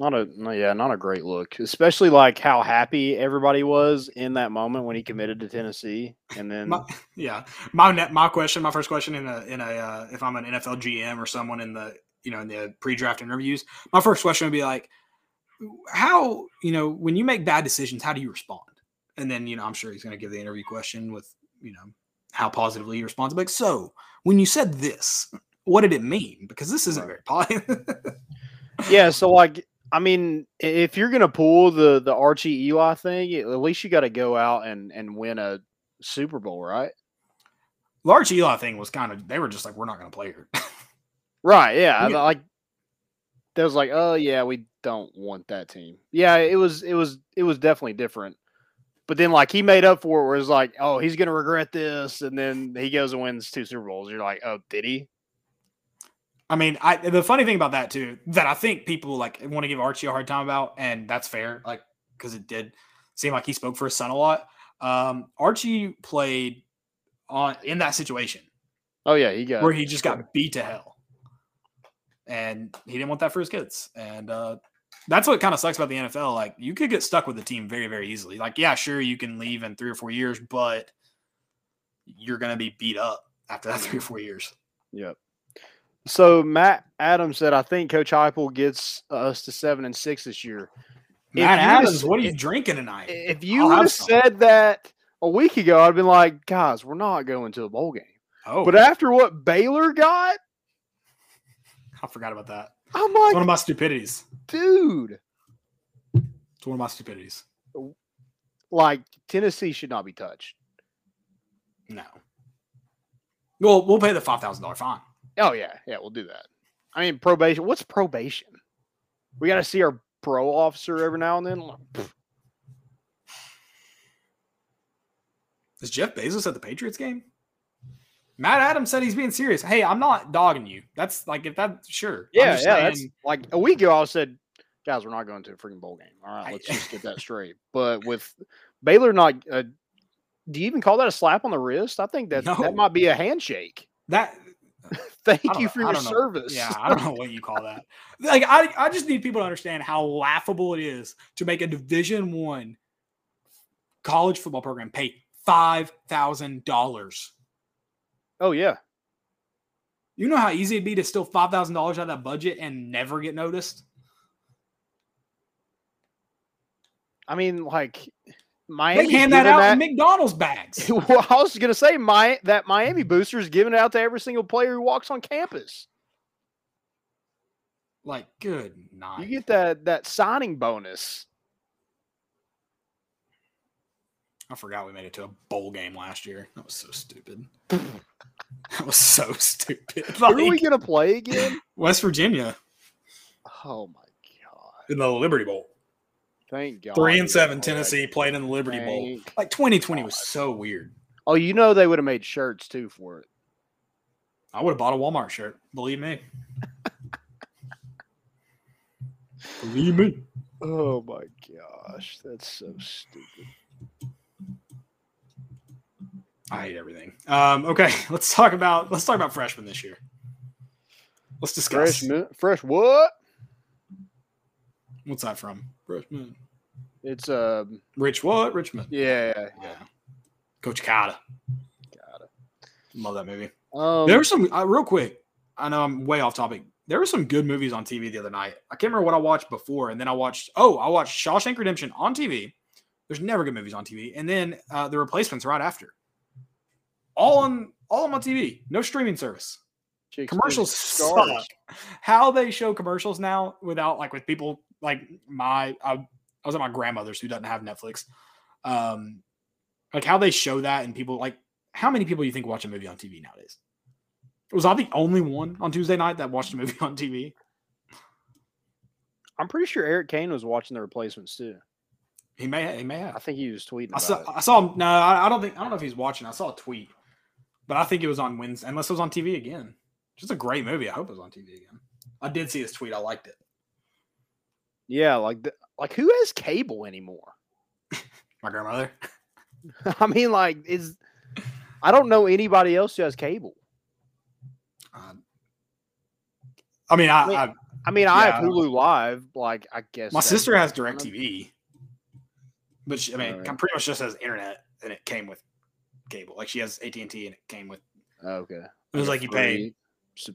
Not a no, yeah, not a great look. Especially like how happy everybody was in that moment when he committed to Tennessee. And then My, yeah, my net, my question, my first question in a in a uh, if I'm an NFL GM or someone in the you know in the pre-draft interviews, my first question would be like, how you know when you make bad decisions, how do you respond? And then you know I'm sure he's going to give the interview question with you know how positively he responds. Like, so when you said this, what did it mean? Because this isn't very positive. yeah, so like I mean, if you're gonna pull the the Archie Eli thing, at least you got to go out and and win a Super Bowl, right? Large Eli thing was kind of they were just like we're not going to play her. Right. Yeah. Yeah. Like there was like, oh yeah, we don't want that team. Yeah, it was it was it was definitely different. But then like he made up for it where it's like, oh, he's gonna regret this, and then he goes and wins two Super Bowls. You're like, oh, did he? I mean, I the funny thing about that too that I think people like want to give Archie a hard time about, and that's fair, like because it did seem like he spoke for his son a lot. Um, Archie played on in that situation Oh yeah, he got where he just got beat to hell, and he didn't want that for his kids, and uh, that's what kind of sucks about the NFL. Like you could get stuck with the team very, very easily. Like yeah, sure you can leave in three or four years, but you're gonna be beat up after that three or four years. Yep. So Matt Adams said, I think Coach Heupel gets us to seven and six this year. Matt Adams, what are you if- drinking tonight? If you I'll would have said that a week ago, I'd been like, guys, we're not going to a bowl game. Oh, But after what Baylor got, I forgot about that. I'm It's one of my stupidities. dude, It's one of my stupidities. like Tennessee should not be touched. No. Well, we'll pay the five thousand dollar fine. Oh yeah, yeah, we'll do that. I mean, probation. What's probation? We got to see our pro officer every now and then. Like, Is Jeff Bezos at the Patriots game? Matt Adams said he's being serious. Hey, I'm not dogging you. That's like if that sure. Yeah, yeah. That's like a week ago. I said, guys, we're not going to a freaking bowl game. All right, let's just get that straight. But with Baylor not, uh, do you even call that a slap on the wrist? I think that No. that might be a handshake. that Thank you for I your know. service. Yeah, I don't know what you call that. Like I, I just need people to understand how laughable it is to make a Division One college football program pay five thousand dollars. Oh yeah. You know how easy it'd be to steal five thousand dollars out of that budget and never get noticed. I mean, like They Miami hand that out in McDonald's bags. well, I was gonna say my that Miami booster is giving it out to every single player who walks on campus. Like, good night. You get that that signing bonus. I forgot we made it to a bowl game last year. That was so stupid. that was so stupid. Who are we gonna play again? West Virginia Oh my god! in the Liberty Bowl. Thank God. Three and seven, Tennessee played in the Liberty Bowl. Like 2020 was so weird. Oh, you know they would have made shirts too for it. I would have bought a Walmart shirt. Believe me. Believe me. Oh my gosh, that's so stupid. I hate everything. Um, okay, let's talk about let's talk about freshmen this year. Let's discuss. Fresh, mi- fresh what? What's that from? Freshman. It's um Rich what? Richmond. yeah. yeah, Yeah. Coach Carter. Got it. Love that movie. Um, there were some uh, real quick. I know I'm way off topic. There were some good movies on TV the other night. I can't remember what I watched before, and then I watched. Oh, I watched Shawshank Redemption on TV. There's never good movies on TV, and then uh, the replacements right after. All on all on my TV. No streaming service. Chicks Commercials suck. How they show commercials now without like with people like my I, I was at my grandmother's who doesn't have Netflix. Um, like how they show that and people like how many people you think watch a movie on TV nowadays? Was I the only one on Tuesday night that watched a movie on TV? I'm pretty sure Eric Kane was watching the replacements too. He may he may have. I think he was tweeting I about saw it. I saw him. No, I, I don't think I don't know if he's watching. I saw a tweet, but I think it was on Wednesday. Unless it was on TV again. Just a great movie. I hope it was on TV again. I did see his tweet. I liked it. Yeah, like the, like who has cable anymore? My grandmother. I mean, like is I don't know anybody else who has cable. Uh, I mean, I, Wait, I I mean, I Yeah, I have Hulu Live. Like, I guess my sister has Directv, but she, I mean, Alright. pretty much just has internet, and it came with cable. Like she has AT and T, and it came with. Okay, It was a like you pay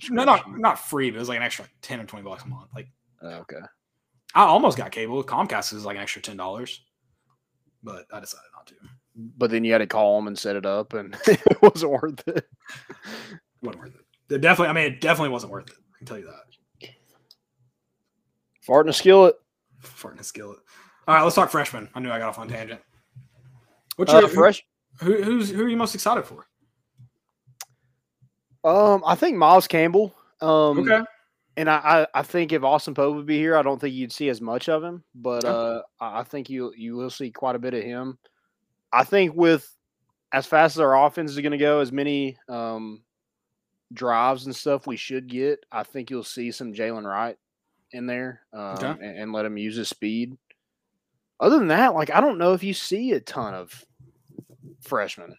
no, not not free, but it was like an extra like ten or twenty bucks a month. Like okay. I almost got cable. Comcast is like an extra ten dollars, but I decided not to. But then you had to call them and set it up, and it wasn't worth it. wasn't worth it. It definitely, I mean, it definitely wasn't worth it. I can tell you that. Fart in a skillet. Farting a skillet. All right, let's talk freshmen. I knew I got off on tangent. What's Uh, your fresh. Who, who's who are you most excited for? Um, I think Miles Campbell. Um, Okay. And I, I, I think if Austin Pope would be here, I don't think you'd see as much of him, but Okay. uh, I I think you you will see quite a bit of him. I think with as fast as our offense is going to go, as many um, drives and stuff we should get, I think you'll see some Jaylen Wright in there um, Okay. and, and let him use his speed. Other than that, like I don't know if you see a ton of freshmen.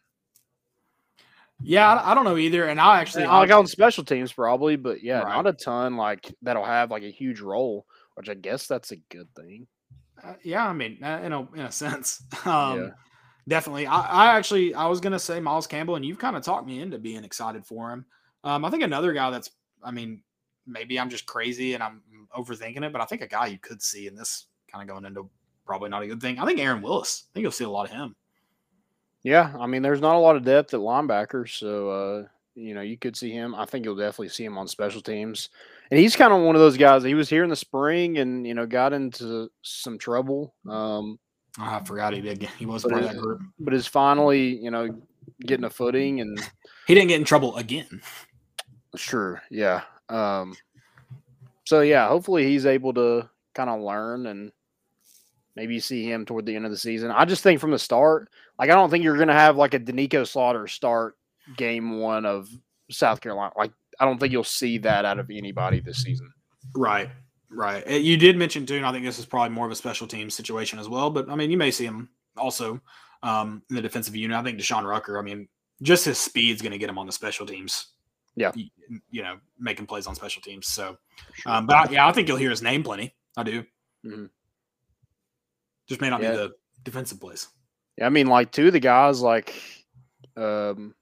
Yeah, I, don't know either. And I actually, I like on special teams, probably, but yeah, Right. not a ton like that'll have like a huge role, which I guess that's a good thing. Uh, yeah, I mean, uh, in a in a sense, um, Yeah. definitely. I, I actually I was gonna say Miles Campbell, and you've kind of talked me into being excited for him. Um, I think another guy that's, I mean, maybe I'm just crazy and I'm overthinking it, but I think a guy you could see in this kind of going into probably not a good thing. I think Aaron Willis. I think you'll see a lot of him. Yeah, I mean, there's not a lot of depth at linebacker, so uh, you know you could see him. I think you'll definitely see him on special teams, and he's kind of one of those guys. He was here in the spring, and you know got into some trouble, um, I forgot he did. He was part of that group. but is finally you know getting a footing and He didn't get in trouble again. Sure. Yeah. Um, so yeah, hopefully he's able to kind of learn and maybe see him toward the end of the season. I just think from the start, like I don't think you're gonna have like a Doneiko Slaughter start game one of South Carolina. Like I don't think you'll see that out of anybody this season. Right, right. Uh, You did mention too, and I think this is probably more of a special team situation as well. But I mean, you may see him also um, in the defensive unit. I think Deshaun Rucker. I mean, just his speed's going to get him on the special teams. Yeah. y- you know, making plays on special teams. So, um, but I, yeah, I think you'll hear his name plenty. I do. Mhm. Just may not Yeah. be the defensive plays. Yeah, I mean, like two of the guys, like um,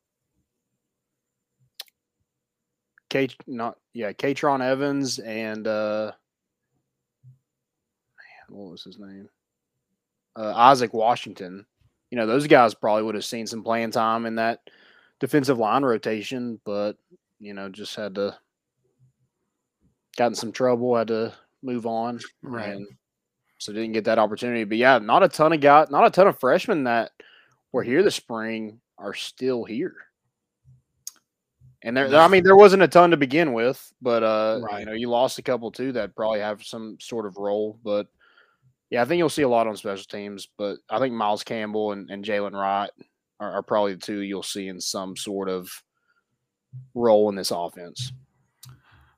K, not yeah, Katron Evans and uh, man, what was his name? Uh, Isaac Washington. You know, those guys probably would have seen some playing time in that defensive line rotation, but you know, just had to got in some trouble, had to move on, Right. and so didn't get that opportunity. But yeah, not a ton of guys, not a ton of freshmen that were here this spring are still here. And there, I mean, there wasn't a ton to begin with, but uh, Right. you know, you lost a couple too that probably have some sort of role. But yeah, I think you'll see a lot on special teams. But I think Miles Campbell and, and Jaylen Wright are, are probably the two you'll see in some sort of role in this offense.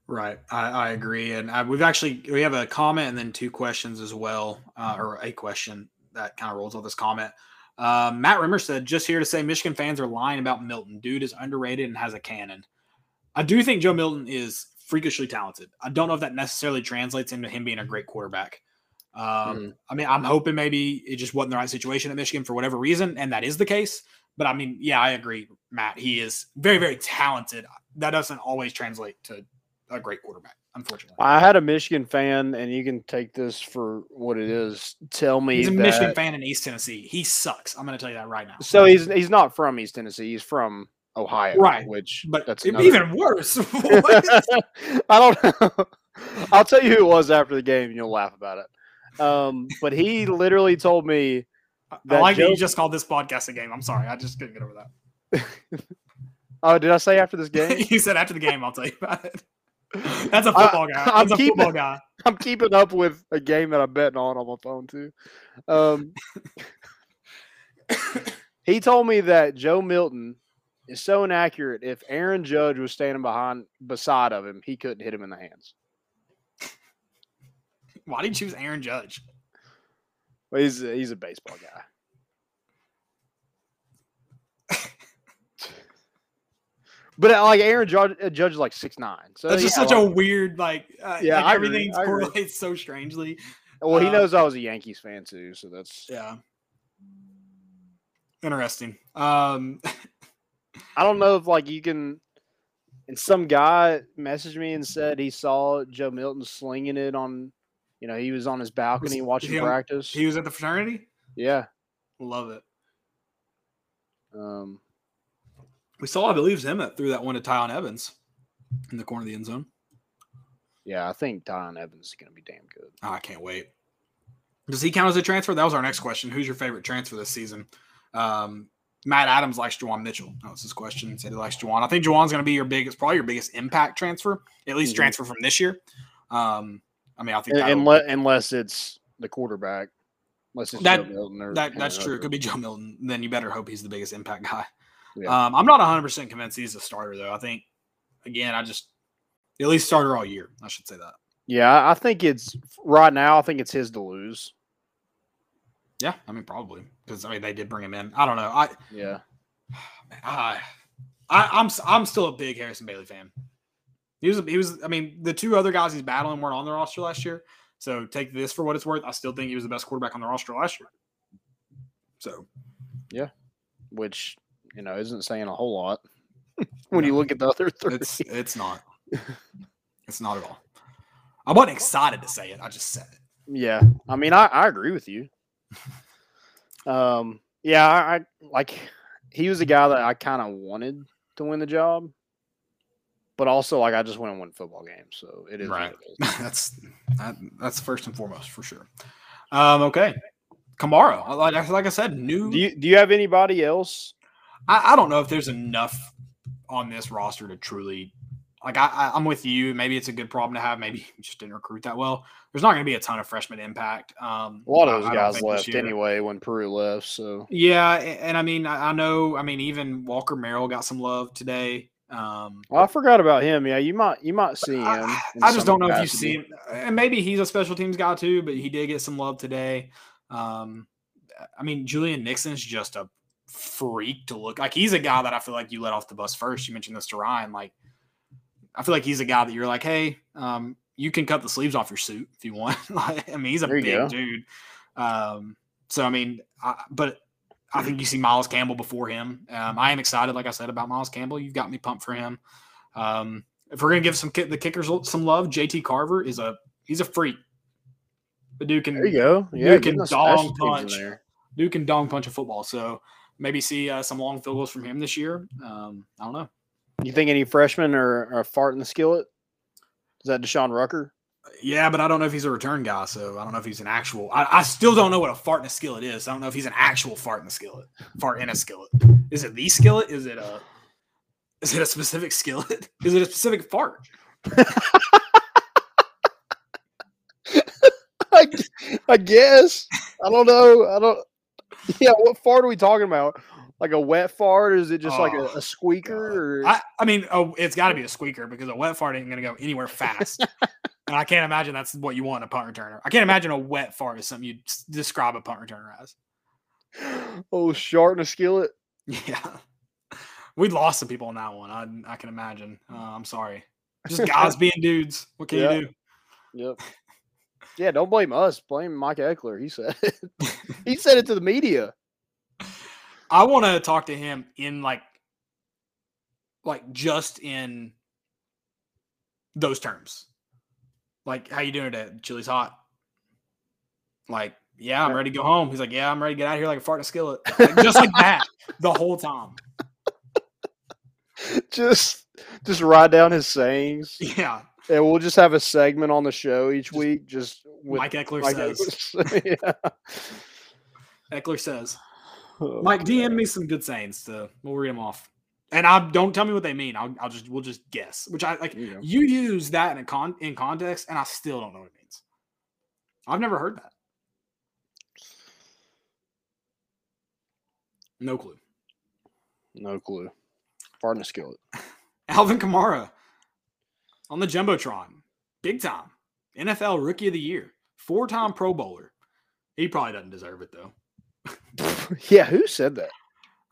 Right, I, I agree, and uh we've actually we have a comment and then two questions as well, uh, or a question that kind of rolls off this comment. Uh, Matt Rimmer said, "Just here to say, Michigan fans are lying about Milton. Dude is underrated and has a cannon. I do think Joe Milton is freakishly talented. I don't know if that necessarily translates into him being a great quarterback. Um, Mhm. I mean, I'm hoping maybe it just wasn't the right situation at Michigan for whatever reason, and that is the case. But I mean, yeah, I agree, Matt. He is very, very talented. That doesn't always translate to a great quarterback, unfortunately. I had a Michigan fan, and you can take this for what it is. Tell me He's a that, Michigan fan in East Tennessee. He sucks. I'm going to tell you that right now. So he's he's not from East Tennessee. He's from Ohio, Right. Which, but that's another- even worse. I don't know. I'll tell you who it was after the game, and you'll laugh about it. Um, but he literally told me I That like that you just called this podcast a game. I'm sorry. I just couldn't get over that. Oh, did I say after this game? you said after the game, I'll tell you about it. That's a I- football guy. I'm a keeping- football guy. I'm keeping up with a game that I'm betting on on my phone too. Um, he told me that Joe Milton is so inaccurate. If Aaron Judge was standing behind beside of him, he couldn't hit him in the hands. Why did you choose Aaron Judge? Well, he's a, he's a baseball guy. But uh, like Aaron Judge, uh, Judge is like six nine. So That's just yeah, such a weird like. Uh, Yeah, like everything agree. correlates so strangely. well. He uh, knows I was a Yankees fan too, so that's. Yeah. Interesting. Um, I don't know if like you can. And some guy messaged me and said he saw Joe Milton slinging it on. You know, he was on his balcony watching he practice. he was at the fraternity. yeah. Love it. Um, We saw, I believe, him that threw that one to Tiyon Evans in the corner of the end zone. yeah, I think Tiyon Evans is going to be damn good. Oh, I can't wait. Does he count as a transfer? That was our next question. Who's your favorite transfer this season? Um, Matt Adams likes Juwan Mitchell. That was his question. He said he likes Juwan. I think Juwan's going to be your biggest, probably your biggest impact transfer, at least Mhm. transfer from this year. Um, I mean, I think Unless, unless it's the quarterback. Unless it's That- Joe Milton or that that's true. It could be Joe Milton. Then you better hope he's the biggest impact guy. Yeah. Um, I'm not 100 percent convinced he's a starter though. I think again, I just at least starter all year. I should say that. Yeah, I- I think it's right now. I think it's his to lose. Yeah, I mean probably because I mean they did bring him in. I don't know. I Yeah, I, I I'm I'm still a big Harrison Bailey fan. He was he was I mean the two other guys he's battling weren't on the roster last year. So take this for what it's worth. I still think he was the best quarterback on the roster last year. So yeah, which you know isn't saying a whole lot when you look at the other three. it's it's not. It's not at all. I wasn't excited to say it. I just said it. Yeah, I mean, I, I agree with you. Um, yeah, I, I like he was a guy that I kind of wanted to win the job, but also like I just want to win football games, so it is Right. it is. that's that, that's first and foremost for sure. Um, okay, Kamara. Like, like I said, new. Do you do you have anybody else? I, I don't know if there's enough on this roster to truly. Like I, I, I'm with you. Maybe it's a good problem to have. Maybe just didn't recruit that well. There's not going to be a ton of freshman impact. Um, A lot of those guys left anyway when Pruitt left, so Yeah, a- and I mean, I I know. I mean, even Walker Merrill got some love today. Um, well, I forgot about him. Yeah, you might you might see him. I, I just don't know if you see him, and maybe he's a special teams guy too. But he did get some love today. Um, I mean, Julian Nixon's just a freak to look like. He's a guy that I feel like you let off the bus first. You mentioned this to Ryan. Like, I feel like he's a guy that you're like, hey, um, you can cut the sleeves off your suit if you want. like, I mean, he's a There big dude. Um, so I mean, I, but I think you see Miles Campbell before him. Um, I am excited, like I said, about Miles Campbell. You've got me pumped for him. Um, if we're gonna give some the kickers some love, JT Carver is a he's a freak. The dude can There you go. Yeah, Dude can dong punch. dude can dong punch a football. So maybe see uh, some long field goals from him this year. Um, I don't know. You think any freshmen are, are farting the skillet? Is that Deshaun Rucker? Yeah, but I don't know if he's a return guy, so I don't know if he's an actual. I, I still don't know what a fart in a skillet is. I don't know if he's an actual fart in a skillet. Fart in a skillet. Is it the skillet? Is it a? Is it a specific skillet? Is it a specific fart? I, I guess. I don't know. I don't. Yeah, what fart are we talking about? Like a wet fart? Or is it just like a, Oh, a squeaker? Or I, I mean, oh, it's got to be a squeaker because a wet fart ain't going to go anywhere fast. and I can't imagine that's what you want a punt returner. I can't imagine a wet fart is something you describe a punt returner as. oh, shart in a skillet? Yeah. We lost some people on that one. I, I can imagine. Uh, I'm sorry. Just guys being dudes. What can Yeah. you do? Yep. Yeah, don't blame us. Blame Mike Ekeler. He said it. he said it to the media. I want to talk to him in like, like just in those terms. Like, how you doing today? Chili's hot. Like, yeah, I'm ready to go home. He's like, yeah, I'm ready to get out of here like a fart in a skillet. Like, just like that the whole time. Just just write down his sayings. Yeah. And we'll just have a segment on the show each week. Just with Mike Ekeler Mike says. Ekeler. yeah. Ekeler says. Oh, Mike, DM me some good sayings to we'll read them off. And I don't tell me what they mean. I'll, I'll just we'll just guess. Which I like. You. You use that in a con in context, and I still don't know what it means. I've never heard that. No clue. No clue. In a skillet. Alvin Kamara on the jumbotron, big time NFL Rookie of the Year, four time Pro Bowler. He probably doesn't deserve it though. yeah, who said that?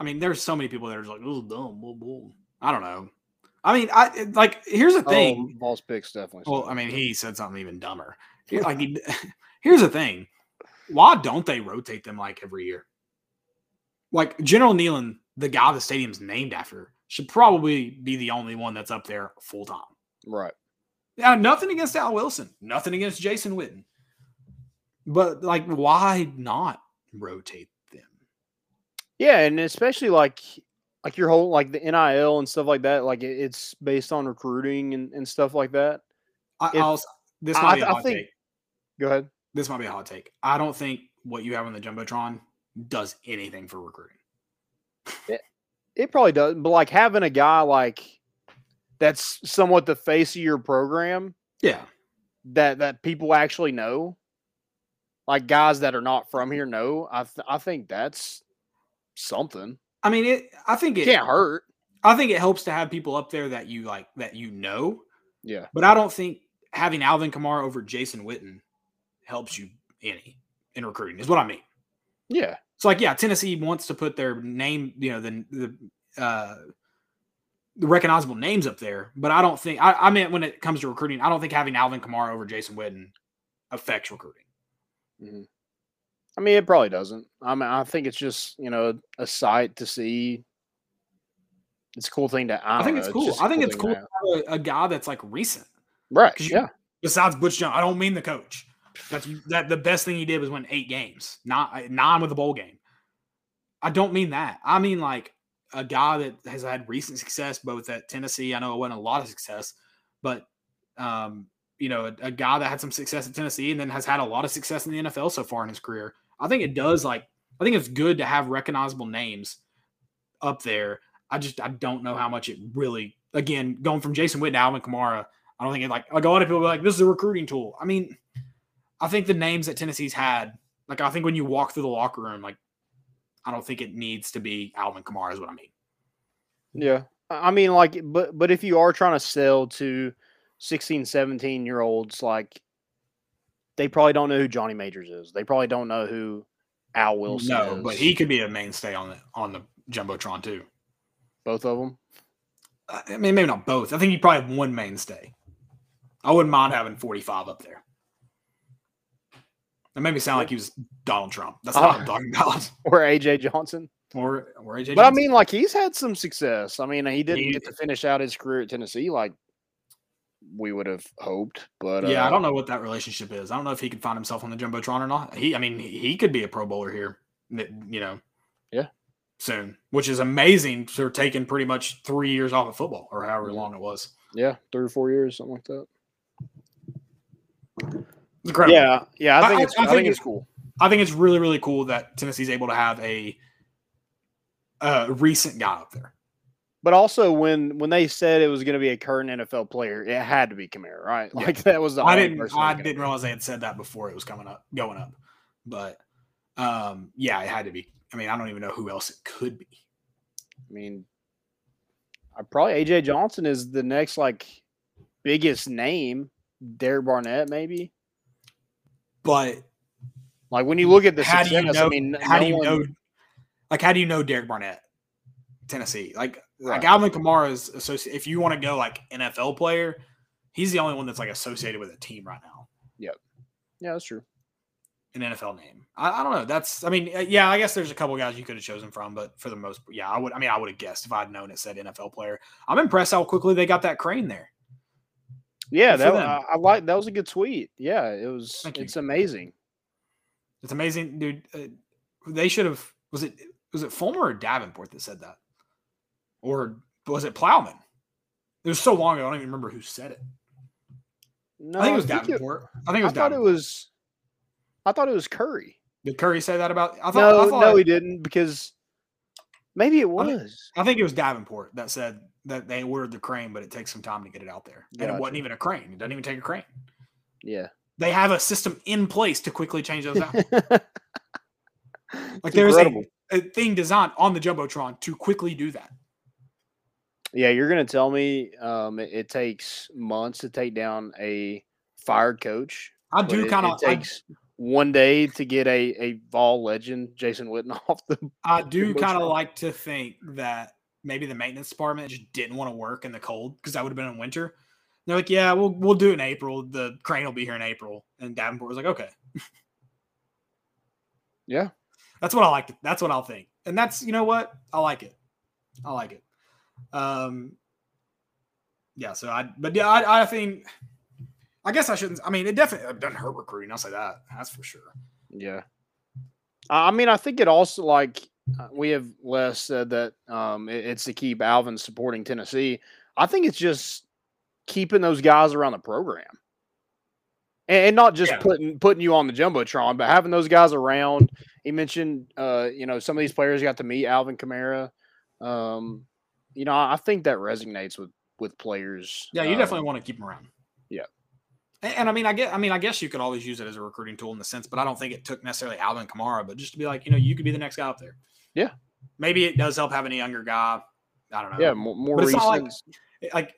I mean, there's so many people that are just like, "Oh, dumb." Blah, blah." I don't know. I mean, I like. Here's the thing. Oh, Balls picks definitely. Well, I mean, he said something even dumber. Like, he, here's the thing: why don't they rotate them like every year? Like General Neyland, the guy the stadium's named after, should probably be the only one that's up there full time. Right. Yeah, nothing against Al Wilson, nothing against Jason Witten, but like, why not rotate them? Yeah, and especially like like your whole like the NIL and stuff like that. Like it's based on recruiting and, and stuff like that. I, If- I'll, this I- might be a I hot think- take. Go ahead. This might be a hot take. I don't think what you have on the jumbotron does anything for recruiting. It probably does, but like having a guy like that's somewhat the face of your program Yeah, that that people actually know, like guys that are not from here know. I th- I think that's something. I mean, it. I think it Can't hurt. I think it helps to have people up there that you like that you know, Yeah. but I don't think having Alvin Kamara over Jason Witten helps you any in recruiting. Is what I mean. Yeah. So like, yeah, Tennessee wants to put their name, you know, the the uh, the recognizable names up there, but I don't think I, I meant when it comes to recruiting, I don't think having Alvin Kamara over Jason Witten affects recruiting. Mhm. I mean, it probably doesn't. I mean, I think it's just you know a sight to see. It's a cool thing to. I, I, think know, it's cool. a I think it's cool have. have a, a guy that's like recent. right? you- Yeah. Besides Butch Jones, I don't mean the coach. That's that the best thing he did was win eight games, not nine with a bowl game. I don't mean that. I mean like a guy that has had recent success both at Tennessee. I know it wasn't a lot of success, but um, you know, a, a guy that had some success at Tennessee and then has had a lot of success in the NFL so far in his career. I think it does like I think it's good to have recognizable names up there. I just I don't know how much it really again going from Jason Witten to Alvin Kamara. I don't think it like like a lot of people are like this is a recruiting tool. I mean, I think the names that Tennessee's had, like I think when you walk through the locker room, like I don't think it needs to be Alvin Kamara is what I mean. Yeah. I mean, like, but but if you are trying to sell to 16, 17 year olds, like, they probably don't know who Johnny Majors is. They probably don't know who Al Wilson no, is. but he could be a mainstay on the on the jumbotron too. both of them. I uh, I mean, maybe not both. I think you probably have one mainstay. I wouldn't mind having forty five up there. That made me sound like he was Donald Trump. That's not what I'm Oh. talking about. Or AJ Johnson. Or or AJ. But I mean, like, he's had some success. I mean, he didn't He- get to finish out his career at Tennessee like we would have hoped. But yeah, uh, I don't know what that relationship is. I don't know if he could find himself on the jumbotron or not. He, I mean, he, could be a Pro Bowler here, you know. Yeah. Soon, which is amazing for taking pretty much three years off of football or however Mhm. long it was. Yeah, three or four years, something like that. Incredible. Yeah, yeah, I think I- it's I I, think think it's cool. I think it's really, really cool that Tennessee's able to have a, a recent guy up there. But also, when when they said it was going to be a current NFL player, it had to be Kamara, right? Yeah. Like that was the I didn't, I didn't realize they had said that before it was coming up, going up. But um, yeah, it had to be. I mean, I don't even know who else it could be. I mean, I probably AJ Johnson is the next like biggest name. Derek Barnett, maybe. But Like when you look at the how do you know? I mean, how no do you one- know? Like, how do you know Derek Barnett, Tennessee? Like, like Alvin Kamara is associated. If you want to go like NFL player, he's the only one that's like associated with a team right now. Yep. Yeah, that's true. an NFL name. I, I don't know. That's I mean, uh, yeah, I guess there's a couple guys you could have chosen from, but for the most, yeah, I would. I mean, I would have guessed if I'd known it said NFL player. I'm impressed how quickly they got that crane there. Yeah, Good that. I, I like. That was a good tweet. Yeah, it was. Thank you. it's amazing. It's amazing, dude. Uh, they should have. Was it was it Fulmer or Davenport that said that, or was it Plowman? It was so long ago. I don't even remember who said it. No, I think it was it- Davenport. I think it I was. thought it was. I thought it was Currie. Did Currie say that about? I thought. no, I thought, no, he didn't because maybe it I think- was. I think it was Davenport that said that they ordered the crane, but it takes some time to get it out there, and it wasn't even a crane. It doesn't even take a crane. yeah. They have a system in place to quickly change those out. Like there's a, a thing designed on the jumbotron to quickly do that. Yeah, you're gonna tell me um, it, it takes months to take down a fire coach. I do kind of. Takes one day to get a a Vol legend, Jason Witten, off the. I, I do kind of like to think that maybe the maintenance department just didn't want to work in the cold because that would have been in winter. They're like, yeah, we'll we'll do it in April. The crane will be here in April, and Davenport was like, okay, Yeah, that's what I like. To, that's what I'll think, and that's you know what I like it. I like it. Um, yeah. So I, but yeah, I, I think. I guess I shouldn't. I mean, it definitely it doesn't hurt recruiting. I'll say that. That's for sure. yeah. I mean, I think it also like uh, we have Les said that um, it- it's to keep Alvin supporting Tennessee. I think it's just keeping those guys around the program, and, and not just Yeah. putting putting you on the jumbotron, but having those guys around. He mentioned, uh, you know, some of these players got to meet Alvin Kamara. Um, you know, I I think that resonates with with players. Yeah, you um, definitely want to keep them around. yeah. And, and I mean, I get, I mean, I guess you could always use it as a recruiting tool in the sense, but I don't think it took necessarily Alvin Kamara, but just to be like, you know, you could be the next guy up there. Yeah. Maybe it does help having a younger guy. I don't know. Yeah, more, more But like- recent. Like,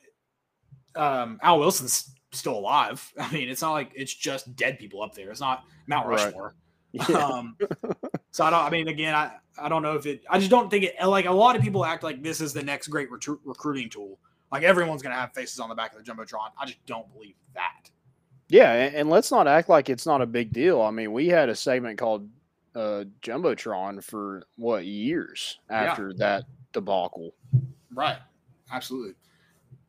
um, Al Wilson's still alive. I mean, it's not like it's just dead people up there. It's not Mount Right. Rushmore. Yeah. Um, so I don't. I mean, again, I I don't know if it. I just don't think it. Like a lot of people act like this is the next great recru- recruiting tool. Like everyone's gonna have faces on the back of the jumbotron. I just don't believe that. Yeah, and, and let's not act like it's not a big deal. I mean, we had a segment called uh, Jumbotron for what years after that debacle. Right. Absolutely.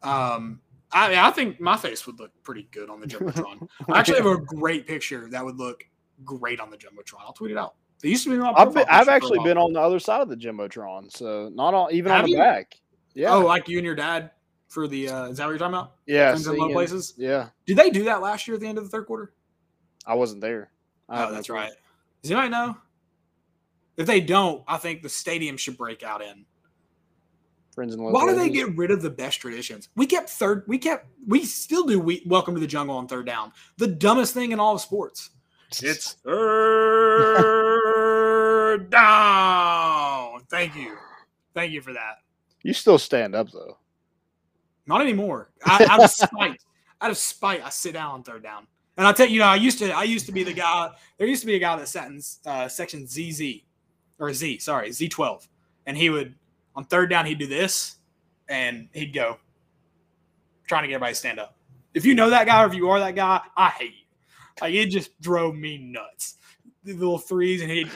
Um, I mean, I think my face would look pretty good on the jumbotron. I actually have a great picture that would look great on the jumbotron. I'll tweet it out. It used to be my I've been, I've a actually been on the other side of the Jumbotron, so not on even Have on the you? back. Yeah, Oh, like you and your dad for the. Uh, is that what you're talking about? yeah, in low places. Yeah, Did they do that last year at the end of the third quarter? I wasn't there. I Oh, that's right. Does anybody know? If they don't, I think the stadium should break out in. Friends and Why do they get rid of the best traditions? We kept third. We kept. We still do. We welcome to the jungle on third down. The dumbest thing in all of sports. It's third down. Thank you. Thank you for that. You still stand up though. Not anymore. I, out of spite, out of spite, I sit down on third down. And I tell you, you know, I used to, I used to be the guy. There used to be a guy that sat in uh, section ZZ or Z, sorry, Z12, and he would on third down he'd do this, and he'd go trying to get everybody to stand up. If you know that guy or if you are that guy, I hate you. Like it just drove me nuts. The little threes, and he'd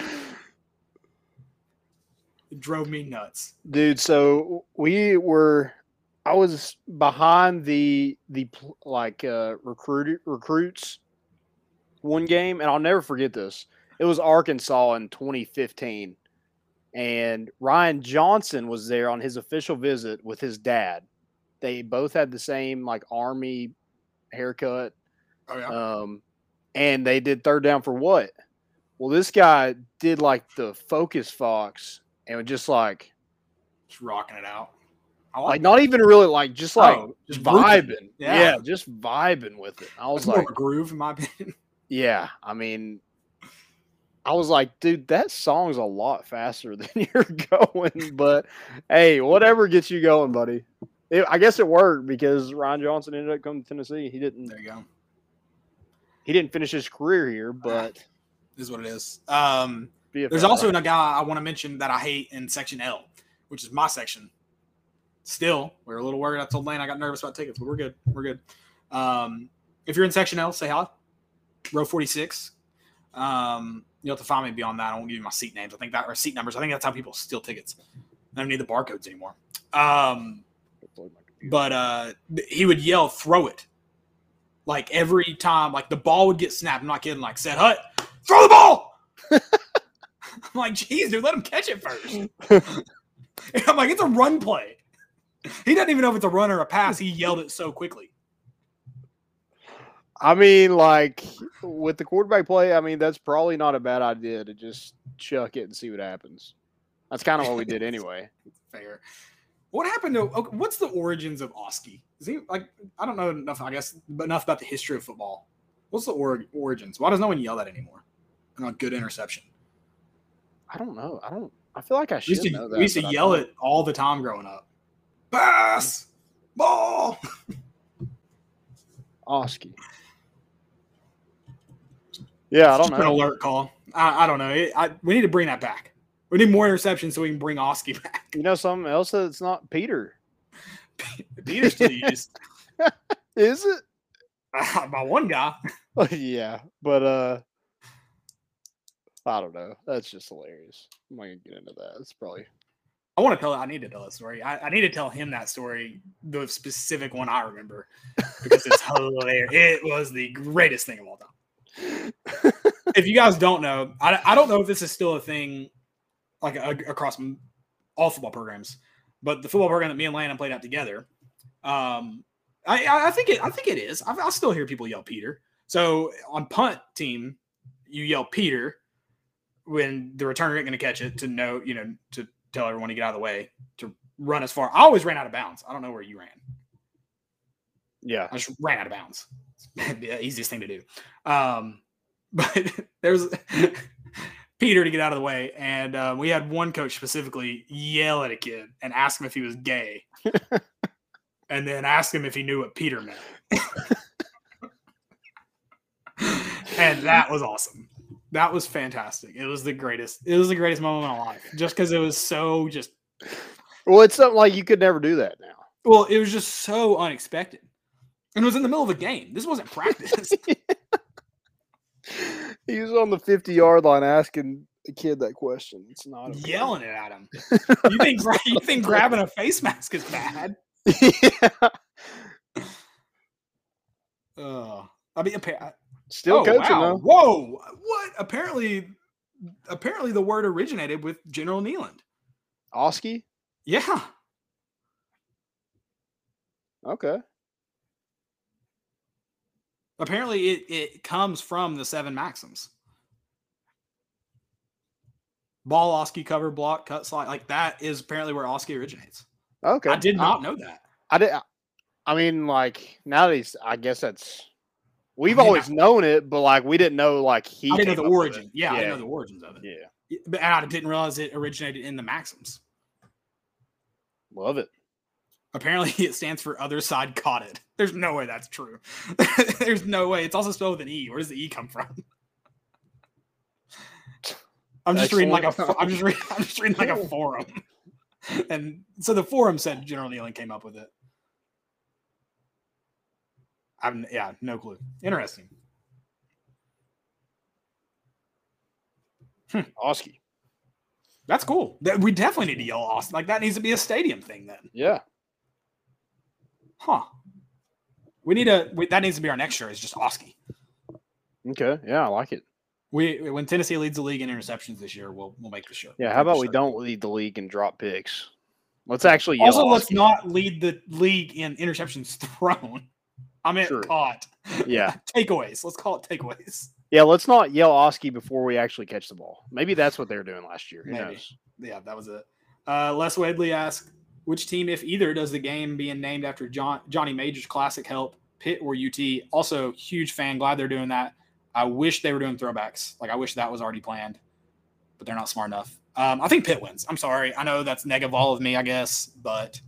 it drove me nuts. dude so we were i was behind the the like uh recruit recruits one game and i'll never forget this it was arkansas in 2015 and ryan johnson was there on his official visit with his dad they both had the same like army haircut Oh yeah. um and they did third down for what well this guy did like the focus fox and was just like just rocking it out. I like not even really like just like Oh, just vibing. Yeah. Yeah. just vibing with it. I was more like, groove, in my opinion. yeah. I mean, I was like, dude, that song's a lot faster than you're going. But hey, whatever gets you going, buddy. It, I guess it worked because Ryan Johnson ended up coming to Tennessee. He didn't. There you go. He didn't finish his career here, but This is what it is. Um, there's also a guy I want to mention that I hate in section L, which is my section. Still, we're a little worried. I told Lane I got nervous about tickets, but we're good. We're good. Um, if you're in section L, say hi. row 46. Um, you'll have to find me beyond that. I won't give you my seat names. I think that or seat numbers. I think that's how people steal tickets. I don't need the barcodes anymore. Um, but uh, he would yell, "Throw it!" Like every time, like the ball would get snapped. I'm not kidding. Like said, "Hut, throw the ball!" I'm like, "Jeez, dude, let him catch it first. I'm like, "It's a run play." He doesn't even know if it's a run or a pass. He yelled it so quickly. I mean, like with the quarterback play, I mean that's probably not a bad idea to just chuck it and see what happens. That's kind of what we did anyway. Fair. What happened to? Okay, what's the origins of Oski? Is he like? I don't know enough. I guess, enough about the history of football. What's the or, origins? Why does no one yell that anymore? And a good interception. I don't know. I don't. I feel like I We should used to, know that. we used to yell it all the time growing up. Pass ball. Oski. Yeah, I don't Just An know. alert call. I, I don't know. It, I, we need to bring that back. We need more interceptions so we can bring Oski back. You know something else that's not Peter. Peter's still used Is it? by one guy. yeah, but uh I don't know. That's just hilarious. I'm not gonna get into that. It's probably I want to tell. I need to tell that story. I, I need to tell him that story, the specific one I remember, because it's hilarious. It was the greatest thing of all time. if you guys don't know, I, I don't know if this is still a thing, like a, across all football programs, but the football program that me and Landon played out together, um, I, I think it. I think it is. I, I still hear people yell Peter. So on punt team, you yell Peter when the returner ain't going to catch it to know, you know, to tell everyone to get out of the way to run as far. I always ran out of bounds. I don't know where you ran. yeah. I just ran out of bounds. the easiest thing to do. Um, but there's Peter to get out of the way, and um, we had one coach specifically yell at a kid and ask him if he was gay, and then ask him if he knew what Peter meant. and that was awesome. That was fantastic. It was the greatest. It was the greatest moment of my life, just because it was so just. Well, it's something like you could never do that now. Well, it was just so unexpected, and it was in the middle of a game. This wasn't practice. He was on the 50 yard line asking a kid that question. It's not yelling it at him. You think you think grabbing a face mask is bad? yeah. Oh, I mean, Still oh, coaching wow. though. Whoa, what? Apparently, apparently the word originated with General Neyland. Oski? Yeah, Okay. apparently it it comes from the seven maxims. Ball, Oski, cover, block, cut, slide. Like that is apparently where Oski originates. Okay. I did not know that. I did. I mean, like nowadays, I guess that's we've mean, always known it, but like we didn't know like he. I didn't know the origin. it. Yeah, I didn't know the origins of it. yeah. Yeah, But I didn't realize it originated in the maxims. Love it. Apparently, it stands for other side caught it. There's no way that's true. There's no way. It's also spelled with an E. Where does the E come from? I'm just reading like a. Excellent. I'm just reading. I'm just reading like a forum, and so the forum said General Neyland came up with it. I'm yeah, no clue. Interesting. Hmm. Oski. That's cool. That- We definitely need to yell Austin. Like that needs to be a stadium thing then. Yeah. Huh. We need a we, that needs to be our next year. Is just Oski. Okay. Yeah, I like it. We when Tennessee leads the league in interceptions this year, we'll we'll make the show. Yeah. How about we don't lead the league and drop picks? Let's actually yell Also, let's Oski. not lead the league in interceptions thrown. I meant Sure. caught. Yeah. takeaways. Let's call it takeaways. Yeah. Let's not yell Oski before we actually catch the ball. Maybe that's what they were doing last year. Who Maybe. knows? Yeah, that was it. Uh, Les Wedley asked, which team, if either, does the game being named after John Johnny Majors classic help? Pitt or UT? Also, huge fan. Glad they're doing that. I wish they were doing throwbacks. Like I wish that was already planned, but they're not smart enough. Um, I think Pitt wins. I'm sorry. I know that's negative all of me, I guess, but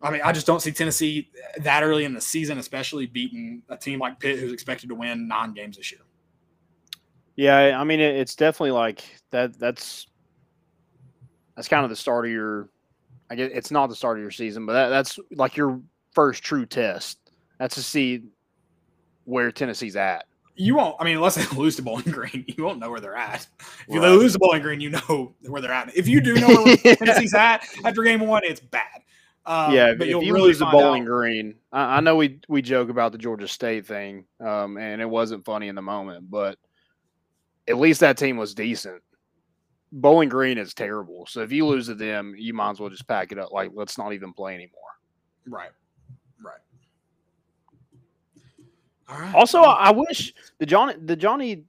I mean, I just don't see Tennessee that early in the season, especially beating a team like Pitt, who's expected to win nine games this year. Yeah, I mean it's definitely like that. That's that's kind of the start of your. I guess it's not the start of your season, but that, that's like your first true test. That's to see, where Tennessee's at. You won't. I mean, unless they lose to Bowling Green, you won't know where they're at. If Right. they lose to Bowling Green, you know where they're at. If you do know where Tennessee's at after game one, it's bad. Um, yeah, but if you'll you really lose to Bowling out. Green, I, I know we we joke about the Georgia State thing, um, and it wasn't funny in the moment, but at least that team was decent. Bowling Green is terrible, so if you lose to them, you might as well just pack it up. Like, let's not even play anymore. Right. Right. All right. Also, I I wish the Johnny the Johnny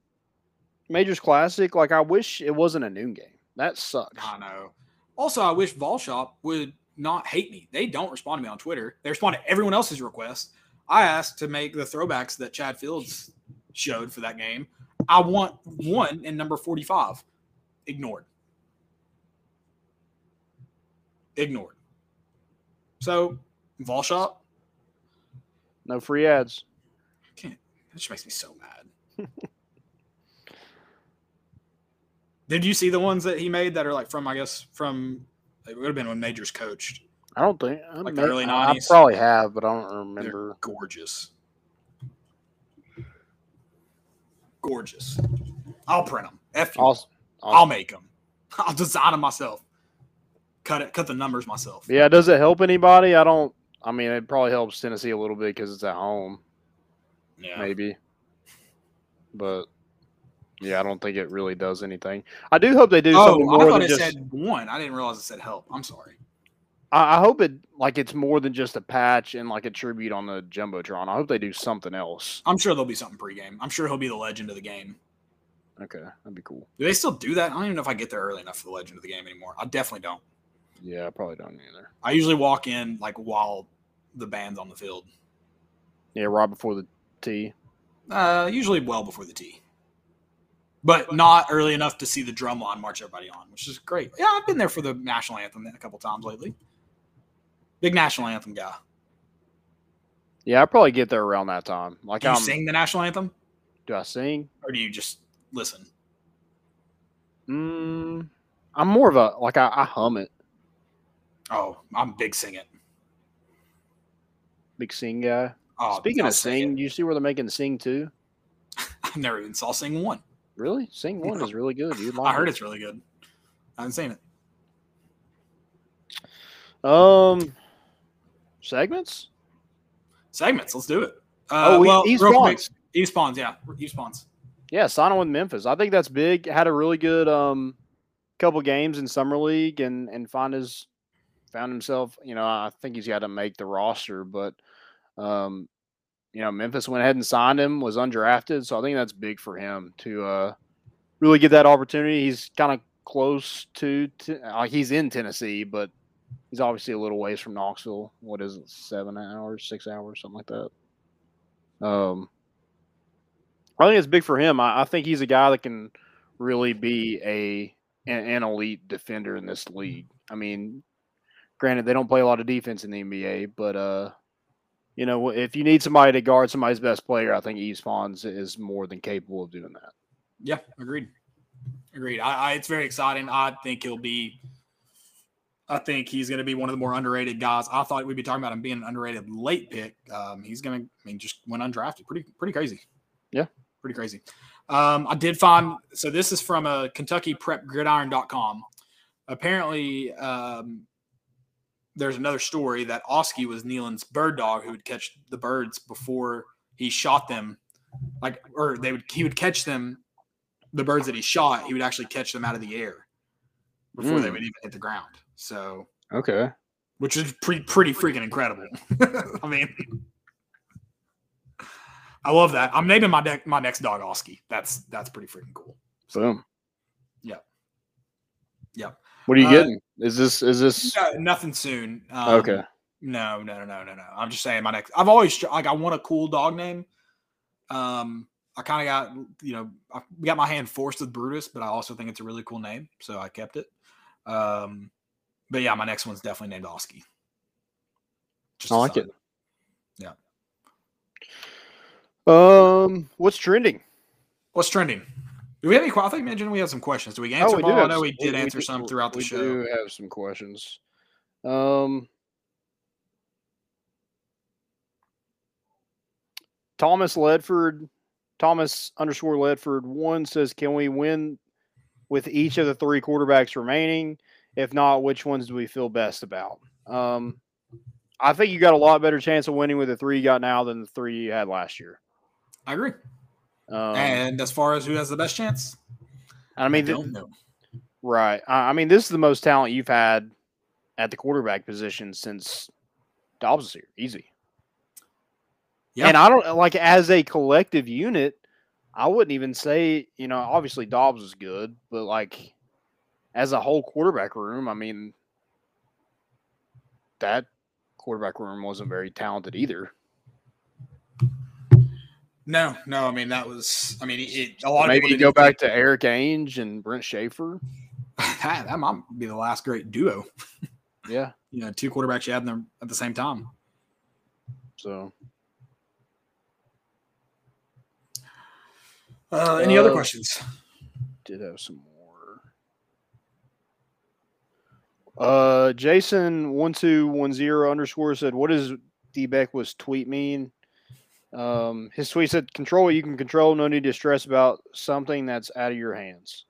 Majors Classic, like, I wish it wasn't a noon game. That sucks. I know. Also, I wish Volshop would not hate me. They don't respond to me on Twitter. They respond to everyone else's request. I asked to make the throwbacks that Chad Fields showed for that game. I want one in number 45. Ignored. Ignored. So, Volshop, No free ads. I can't. That just makes me so mad. Did you see the ones that he made that are like from, I guess, from, it would have been when Majors coached? I don't think I Like may- the early I probably have, but I don't They're remember. gorgeous. Gorgeous. I'll print them. F you. Awesome. I'll make them. I'll design them myself. Cut it. Cut the numbers myself. Yeah, does it help anybody? I don't. I mean, it probably helps Tennessee a little bit because it's at home, Yeah. maybe. But yeah, I don't think it really does anything. I do hope they do something Oh, I more thought than it just. said one. I didn't realize it said help. I'm sorry. I, I hope it like it's more than just a patch and like a tribute on the jumbotron. I hope they do something else. I'm sure there'll be something pregame. I'm sure he'll be the legend of the game. Okay, that'd be cool. Do they still do that? I don't even know if I get there early enough for the legend of the game anymore. I definitely don't. Yeah, I probably don't either. I usually walk in like while the band's on the field. Yeah, right before the tee. Uh, usually well before the tee, but not early enough to see the drum line march everybody on, which is great. Yeah, I've been there for the national anthem a couple times lately. Big national anthem guy. Yeah, I probably get there around that time. Like Do you I'm. sing the national anthem, Do I sing? or do you just listen? Mm, I'm more of a like I, I hum it. Oh, I'm big sing it. Big sing guy. Oh, Speaking of sing sing, you see where they're making sing too? I've never even saw sing one. Really? Sing one is really good. You'd I heard it. it's really good. I haven't seen it. Um, segments. Segments. Let's do it. Uh, Oh, we- well, quick, Spawns. Yves Pons. Yeah, Yves Pons. Yeah, sign on with Memphis. I think that's big. Had a really good um couple games in summer league and and find his found himself. You know, I think he's got to make the roster, but um, you know, Memphis went ahead and signed him. Was undrafted, so I think that's big for him to uh really get that opportunity. He's kind of close to, to like he's in Tennessee, but he's obviously a little ways from Knoxville. What is it, seven hours, six hours, something like that. Um, I think it's big for him. I, I think he's a guy that can really be a an, an elite defender in this league. I mean, granted they don't play a lot of defense in the NBA, but uh, you know, if you need somebody to guard somebody's best player, I think Yves Pons is more than capable of doing that. Yeah, agreed. Agreed. I, I, it's very exciting. I think he'll be. I think he's going to be one of the more underrated guys. I thought we'd be talking about him being an underrated late pick. Um, he's going to. I mean, just went undrafted. Pretty, pretty crazy. Yeah. pretty crazy. Um, I did find. So this is from a Kentucky Prep Gridiron.com. Apparently, um, there's another story that Oski was Neyland's bird dog who would catch the birds before he shot them, like or they would he would catch them, the birds that he shot, he would actually catch them out of the air before they Mm. would even hit the ground. So, Okay. which is pretty pretty freaking incredible. I mean, I love that. I'm naming my de- my next dog Oski. That's that's pretty freaking cool. Boom. Yep. Yep. What are you Uh, getting? Is this is this Uh, nothing soon. Um, okay? No, no, no, no, no, no. I'm just saying my next. I've always like I want a cool dog name. Um, I kind of got you know I got my hand forced with Brutus, but I also think it's a really cool name, so I kept it. Um, but yeah, my next one's definitely named Oski. Just I like it. Yeah. Um, what's trending? What's trending? Do we have any? I think mentioned we had some questions. Do we answer them all? I know we did answer do- some throughout the show. we do have some questions. Um, Thomas Ledford, Thomas underscore Ledford one says, "Can we win with each of the three quarterbacks remaining? If not, which ones do we feel best about?" Um, I think you got a lot better chance of winning with the three you got now than the three you had last year. I agree. Um, and as far as who has the best chance, I mean, I don't know. right? I I mean, this is the most talent you've had at the quarterback position since Dobbs is here. Easy. Yeah. And I don't like as a collective unit. I wouldn't even say you know obviously Dobbs is good, but like as a whole quarterback room, I mean that quarterback room wasn't very talented either. No, no. I mean, that was. I mean, it, a lot of Maybe people you go back to Erik Ainge and Brent Schaeffer. that, that might be the last great duo. Yeah. You know, two quarterbacks you had them at the same time. So Uh, any other Uh, questions? did have some more. Uh, Jason one two one zero underscore said, "What does D was tweet mean?" Um, his tweet said, "Control what you can control. No need to stress about something that's out of your hands."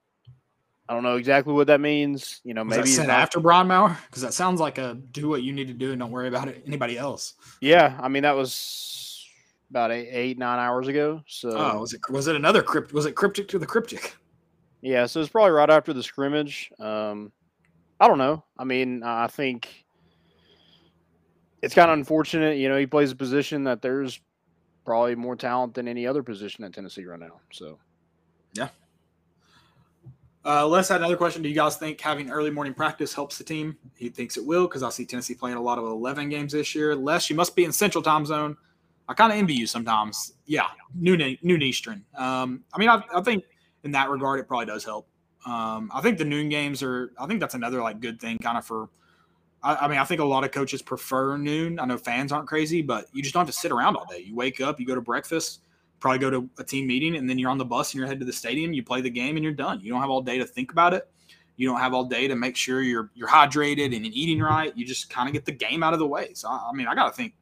I don't know exactly what that means. You know, Was maybe that he's not- after? Because that sounds like a do what you need to do and don't worry about it anybody else. Yeah, I mean that was about eight, eight nine hours ago. So Oh, was it was it another crypt? Was it cryptic to the cryptic? Yeah, so it's probably right after the scrimmage. Um, I don't know. I mean, I think it's kind of unfortunate. You know, he plays a position that there's probably more talent than any other position at Tennessee right now. So yeah. Uh, Les had another question. Do you guys think having early morning practice helps the team? He thinks it will because I see Tennessee playing a lot of 11 games this year. Les, you must be in Central Time Zone. I kind of envy you sometimes. Yeah, noon noon Eastern. Um, I mean, I, I think in that regard, it probably does help. Um, I think the noon games are. I think that's another like good thing, kind of for. I, I mean, I think a lot of coaches prefer noon. I know fans aren't crazy, but you just don't have to sit around all day. You wake up, you go to breakfast, probably go to a team meeting, and then you're on the bus and you're headed to the stadium. You play the game and you're done. You don't have all day to think about it. You don't have all day to make sure you're you're hydrated and eating right. You just kind of get the game out of the way. So I, I mean, I gotta think.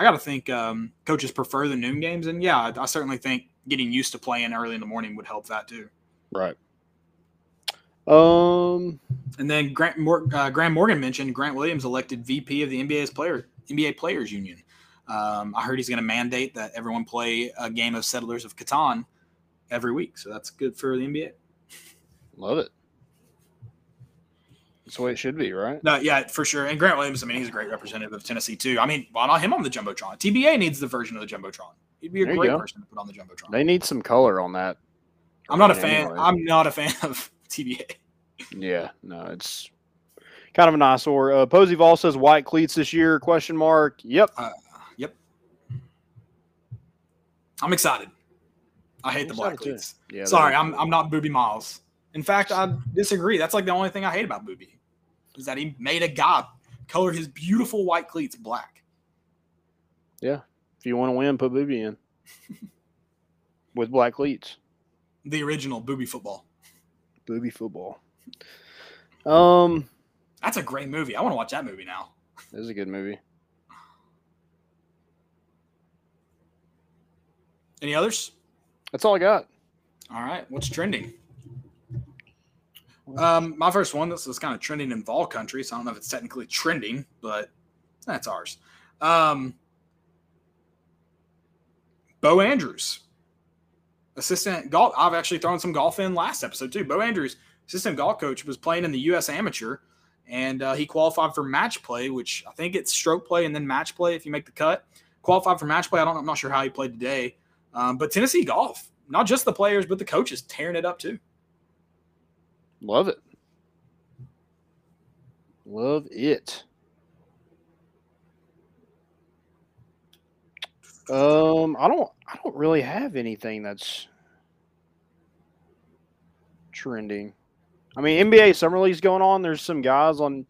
I gotta think um, coaches prefer the noon games, and yeah, I, I certainly think getting used to playing early in the morning would help that too. right. Um, And then Grant Mor- uh, Graham Morgan mentioned Grant Williams elected VP of the NBA's player NBA Players Union. Um, I heard he's going to mandate that everyone play a game of Settlers of Catan every week, so that's good for the NBA. love it. That's the way it should be, right? No, yeah, for sure. And Grant Williams, I mean, he's a great representative of Tennessee too. I mean, why not him on the jumbotron? TBA needs the version of the jumbotron. He'd be a There great person to put on the jumbotron. They need some color on that. I'm not a fan. anyway. I'm not a fan of TBA. Yeah, no, it's kind of an eyesore. Uh, Posey Vol says white cleats this year? Question mark. Yep. Uh, yep. I'm excited. I hate I'm the black cleats. Yeah. Sorry, I'm I'm not Boobie Miles. In fact, I disagree. That's like the only thing I hate about Boobie is that he made a guy colored his beautiful white cleats black. Yeah. If you want to win, put Boobie in with black cleats. The original Boobie football. Boobie football. Um, That's a great movie. I want to watch that movie now. this is a good movie. Any others? That's all I got. All right. What's trending? Um, my first one. This is kind of trending in Vol country, so I don't know if it's technically trending, but that's ours. Um, Bo Andrews, assistant golf. I've actually thrown some golf in last episode too. Bo Andrews, assistant golf coach, was playing in the U.S. Amateur, and uh, he qualified for match play, which I think it's stroke play and then match play if you make the cut. Qualified for match play. I don't. I'm not sure how he played today, um, but Tennessee golf, not just the players, but the coaches tearing it up too. Love it. Love it. Um, I don't I don't really have anything that's trending. I mean, NBA summer league's going on. There's some guys on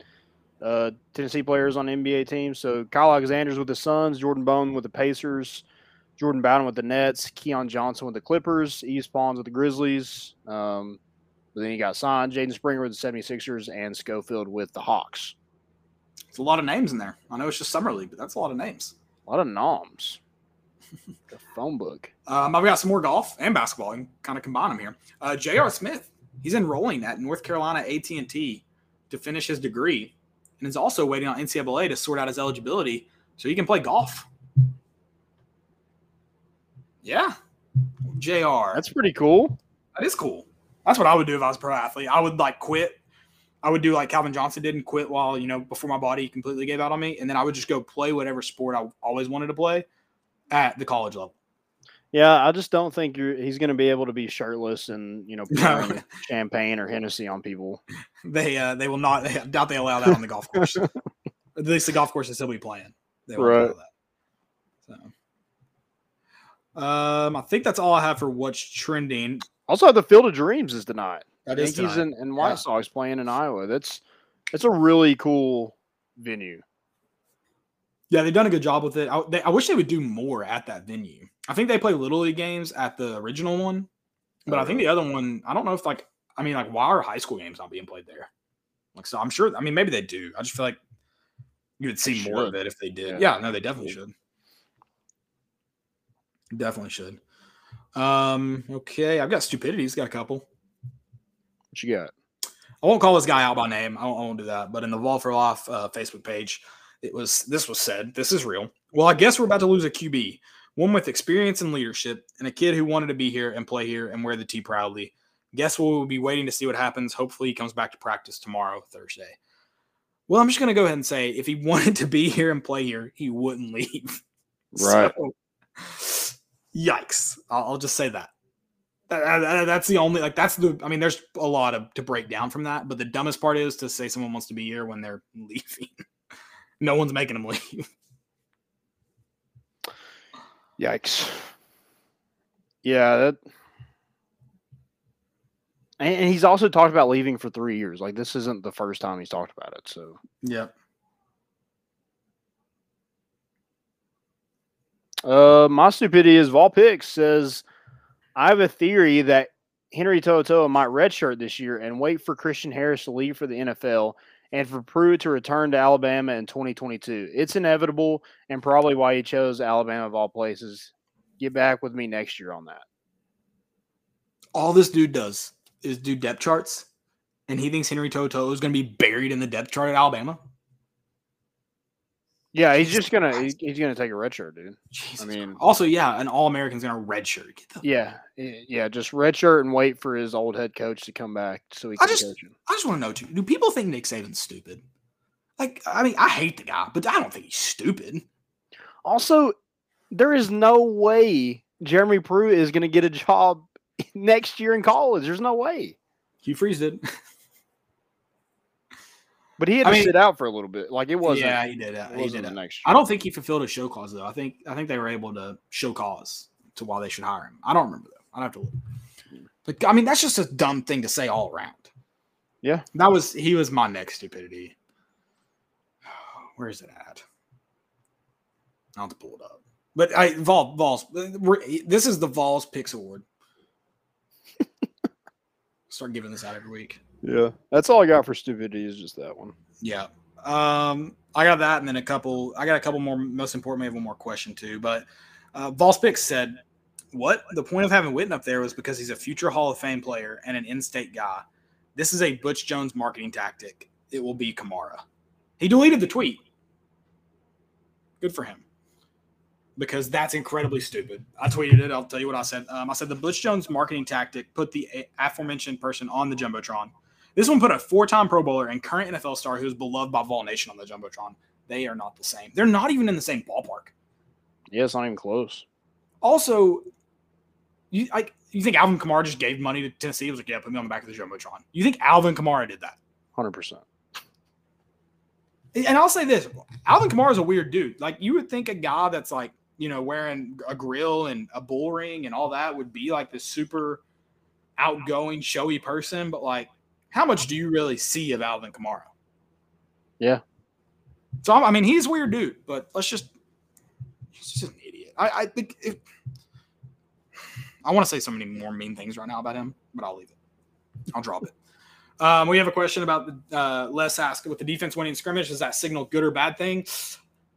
uh Tennessee players on NBA teams. So Kyle Alexander's with the Suns, Jordan Bone with the Pacers, Jordan Bowden with the Nets, Keon Johnson with the Clippers, Yves Pons with the Grizzlies. Um, but then you got signed Jaden Springer with the 76ers and Schofield with the Hawks. It's a lot of names in there. I know it's just summer league, but that's a lot of names. A lot of noms. The phone book. Um, I've got some more golf and basketball and kind of combine them here. Uh, J.R. Smith, he's enrolling at North Carolina AT&T to finish his degree and is also waiting on NCAA to sort out his eligibility so he can play golf. Yeah. JR. That's pretty cool. That is cool. That's what I would do if I was a pro athlete. I would like quit. I would do like Calvin Johnson did and quit while, you know, before my body completely gave out on me. And then I would just go play whatever sport I always wanted to play at the college level. Yeah, I just don't think you're, he's going to be able to be shirtless and you know pouring champagne or Hennessy on people. They uh, they will not. I doubt they allow that on the golf course. At least the golf course is still be playing. They won't allow Right. that. So, um, I think that's all I have for what's trending. Also, the Field of Dreams is tonight. That is Yankees tonight. and, and White Yeah. Sox playing in Iowa. That's that's a really cool venue. Yeah, they've done a good job with it. I, they, I wish they would do more at that venue. I think they play little league games at the original one, but I think the other one, I don't know if like, I mean, like, why are high school games not being played there? Like, so I'm sure. I mean, maybe they do. I just feel like you would see more of it if they did. Yeah. Yeah, no, they definitely should. Definitely should. Um. Okay, I've got stupidities. Got a couple. What you got? I won't call this guy out by name. I won't, I won't do that. But in the Vol for Life uh, Facebook page, it was this was said. This is real. Well, I guess we're about to lose a QB, one with experience and leadership, and a kid who wanted to be here and play here and wear the T proudly. Guess we'll be waiting to see what happens. Hopefully, he comes back to practice tomorrow, Thursday. Well, I'm just going to go ahead and say if he wanted to be here and play here, he wouldn't leave. Right. So, yikes. I'll, just say that. That- that- That's the only like that's the I mean there's a lot of to break down from that, but the dumbest part is to say someone wants to be here when they're leaving. No one's making them leave. Yikes. Yeah, that. And, and he's also talked about leaving for three years. Like this isn't the first time he's talked about it. So Yep. Uh, my stupidity is Volpix says, I have a theory that Henry To'oTo'o might redshirt this year and wait for Christian Harris to leave for the NFL and for Pruitt to return to Alabama in 2022. It's inevitable and probably why he chose Alabama of all places. Get back with me next year on that. All this dude does is do depth charts, and he thinks Henry To'oTo'o is going to be buried in the depth chart at Alabama. Yeah, he's just gonna he's, he's gonna take a redshirt, dude. Jesus mean- also, yeah, an All American's going to redshirt. Get the Yeah, yeah, just redshirt and wait for his old head coach to come back so he I can just- coach him. I just want to know too. Do people think Nick Saban's stupid? Like, I mean, I hate the guy, but I don't think he's stupid. Also, there is no way Jeremy Pruitt is going to get a job next year in college. There's no way. Hugh Freeze did. But he had I to mean- sit out for a little bit. Like it wasn't. yeah, he did. Uh, it he did. the uh, next I don't think he fulfilled a show cause though. I think I think they were able to show cause to why they should hire him. I don't remember though. I'd have to look. But I mean, that's just a dumb thing to say all around. Yeah. That was he was my next stupidity. Where is it at? I'll have to pull it up. But I Vol Vols. This is the Vols Picks Award. Start giving this out every week. Yeah, that's all I got for stupidity is just that one. Yeah. Um, I got that, and then a couple. I got a couple more. Most important, maybe one more question too. But uh, Volspix said, "What the point of having Witten up there was because he's a future Hall of Fame player and an in-state guy. This is a Butch Jones marketing tactic. It will be Kamara." He deleted the tweet. Good for him. Because that's incredibly stupid. I tweeted it. I'll tell you what I said. Um, I said the Butch Jones marketing tactic put the aforementioned person on the jumbotron. This one put a four-time Pro Bowler and current NFL star who is beloved by Vol Nation on the jumbotron. They are not the same. They're not even in the same ballpark. Yeah, it's not even close. Also, you like you think Alvin Kamara just gave money to Tennessee? He was like, "Yeah, put me on the back of the jumbotron." You think Alvin Kamara did that? Hundred percent. And I'll say this: Alvin Kamara is a weird dude. Like you would think a guy that's like you know wearing a grill and a bull ring and all that would be like this super outgoing, showy person. But like, how much do you really see of Alvin Kamara? Yeah. So I'm- mean, he's a weird dude, but let's just he's just an idiot. I, I think it, I want to say so many more mean things right now about him, but I'll leave it. I'll drop it. Um, we have a question about the uh, Les asked with the defense winning scrimmage. Does that signal good or bad thing?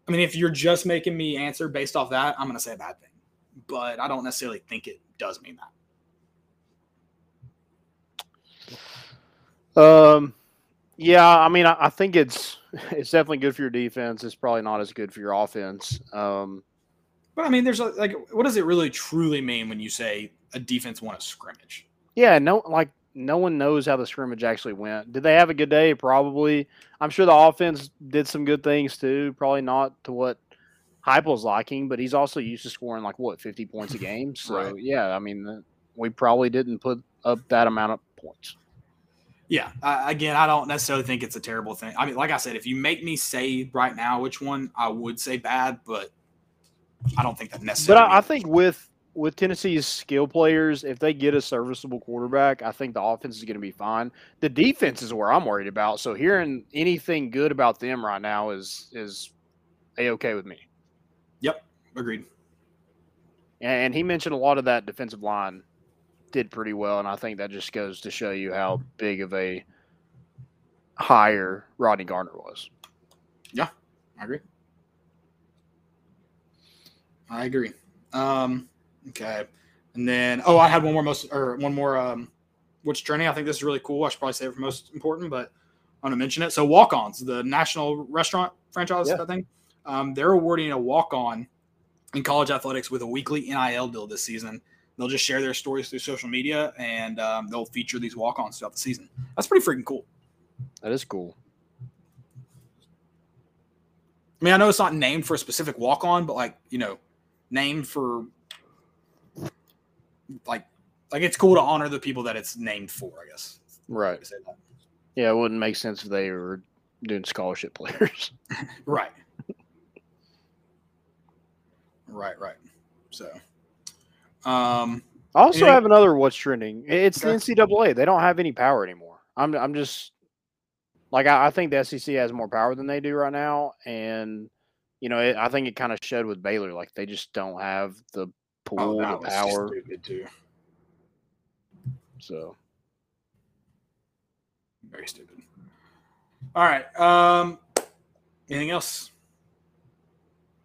I mean, if you're just making me answer based off that, I'm going to say a bad thing. but I don't necessarily think it does mean that. Um, yeah, I mean, I, I think it's it's definitely good for your defense. It's probably not as good for your offense. Um, But I mean, there's a, like, what does it really truly mean when you say a defense won a scrimmage? yeah, no, like no one knows how the scrimmage actually went. Did they have a good day? Probably. I'm sure the offense did some good things too. Probably not to what Heupel's liking, but he's also used to scoring like what 50 points a game. So Right. yeah, I mean, we probably didn't put up that amount of points. Yeah. Uh, again, I don't necessarily think it's a terrible thing. I mean, like I said, if you make me say right now which one, I would say bad, but I don't think that But necessarily. I, I think with with Tennessee's skill players, if they get a serviceable quarterback, I think the offense is going to be fine. The defense is where I'm worried about. So hearing anything good about them right now is is a okay with me. Yep. Agreed. And he mentioned a lot of that defensive line did pretty well, and I think that just goes to show you how big of a hire Rodney Garner was. Yeah, I agree. I agree. Um, okay. And then, oh, I had one more most or one more um, which trending. I think this is really cool. I should probably say it for most important, but I'm gonna mention it. So walk-ons, the national restaurant franchise, Yeah. I think, um, they're awarding a walk-on in college athletics with a weekly NIL deal this season. They'll just share their stories through social media, and um, they'll feature these walk-ons throughout the season. That's pretty freaking cool. That is cool. I mean, I know it's not named for a specific walk on, but like, you know, named for like like it's cool to honor the people that it's named for, I guess. Right. To say that. Yeah, it wouldn't make sense if they were doing scholarship players. Right. right, right. So um I also have another what's trending. It's the NCAA. They don't have any power anymore. I'm I'm just like I, I think the SEC has more power than they do right now, and you know it, I think it kind of showed with Baylor. Like they just don't have the pull, oh, the that was just power. stupid too. So Very stupid. All right. Um anything else?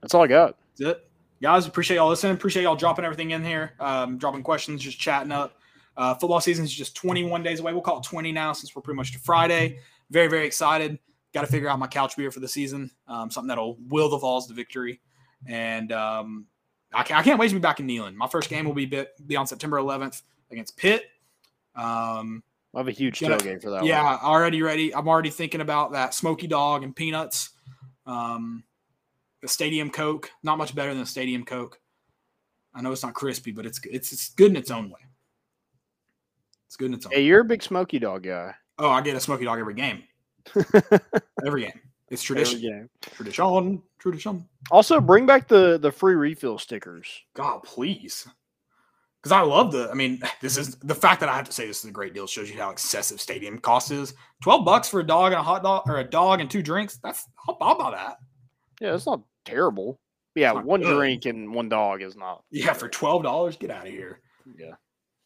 that's all I got. That's it. Guys, appreciate y'all listening. Appreciate y'all dropping everything in here, um, dropping questions, just chatting up. Uh, football season is just 21 days away. We'll call it 20 now since we're pretty much to Friday. Very, very excited. Got to figure out my couch beer for the season, um, something that'll will the Vols to victory. And um, I, can't, I can't wait to be back in Neyland. My first game will be, bit, be on September 11th against Pitt. Um, I have a huge Gonna- tailgate for that. yeah, one. already ready. I'm already thinking about that smoky dog and peanuts. Um, the stadium coke, not much better than the stadium coke. I know it's not crispy, but it's it's it's good in its own way. It's good in its own. Hey, you're a big Smoky Dog guy. Oh, I get a smoky dog every game. Every game. It's tradition. Every game. Tradition. Tradition. Also, bring back the the free refill stickers. God, please. Because I love the. I mean, this is the fact that I have to say this is a great deal shows you how excessive stadium cost is. Twelve bucks for a dog and a hot dog, or a dog and two drinks. That's I'll, I'll buy that. Yeah, it's not terrible. Yeah, not one good. drink and one dog is not. Yeah, for twelve dollars, get out of here. Yeah.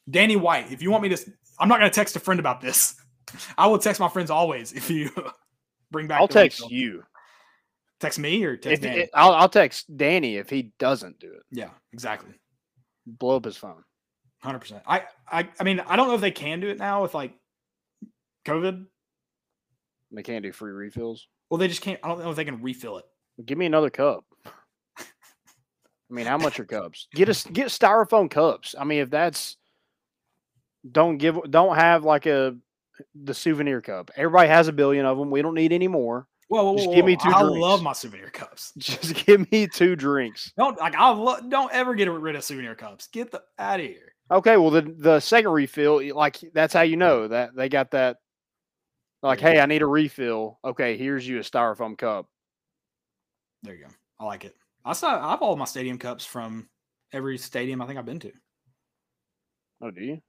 Danny White, if you want me to, I'm not going to text a friend about this. I will text my friends always if you bring back. I'll text refill. you. Text me or text If, Danny. it- I'll, I'll text Danny if he doesn't do it. yeah, exactly. Blow up his phone. Hundred percent. I, I, I mean, I don't know if they can do it now with like COVID. They can't do free refills. Well, they just can't. I don't know if they can refill it. Give me another cup. I mean, how much are cups? Get us get styrofoam cups. I mean, if that's don't give don't have like a the souvenir cup. Everybody has a billion of them. We don't need any more. Whoa, whoa, Just give me two I drinks. love my souvenir cups. Just give me two drinks. Don't like I lo- don't ever get rid of souvenir cups. Get the out of here. Okay, well the the second refill, like that's how you know that they got that. Like, hey, I need a refill. Okay, here's you a styrofoam cup. There you go. I like it. I saw I have all my stadium cups from every stadium I think I've been to. Oh, do you?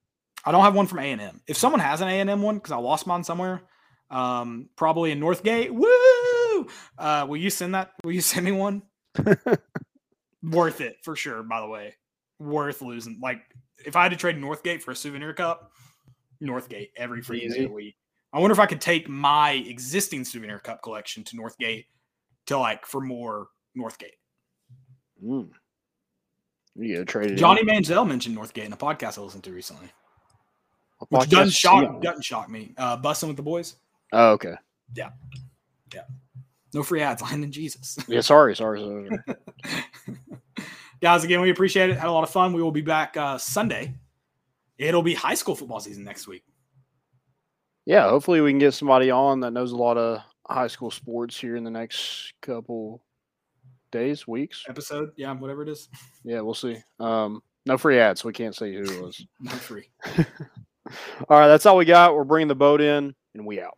I don't have one from A and M. If someone has an A and M one, because I lost mine somewhere, um, probably in Northgate. Woo! Uh, will you send that? Will you send me one? Worth it for sure. By the way, worth losing. Like if I had to trade Northgate for a souvenir cup, Northgate every freaking day of the week. I wonder if I could take my existing souvenir cup collection to Northgate to like for more Northgate. Mm. Get traded. in. Johnny Manziel mentioned Northgate in a podcast I listened to recently, which doesn't shock doesn't shock me. Uh, Busting with the boys, Oh, okay. Yeah, yeah. No free ads. Lying Jesus, Yeah, sorry, sorry. sorry. guys. Again, we appreciate it. Had a lot of fun. We will be back uh, Sunday. It'll be high school football season next week. yeah, hopefully we can get somebody on that knows a lot of high school sports here in the next couple days, weeks. Episode, yeah, whatever it is, Yeah, we'll see. Um, no free ads, so we can't say who it was. no free. all right, that's all we got. We're bringing the boat in, and we out.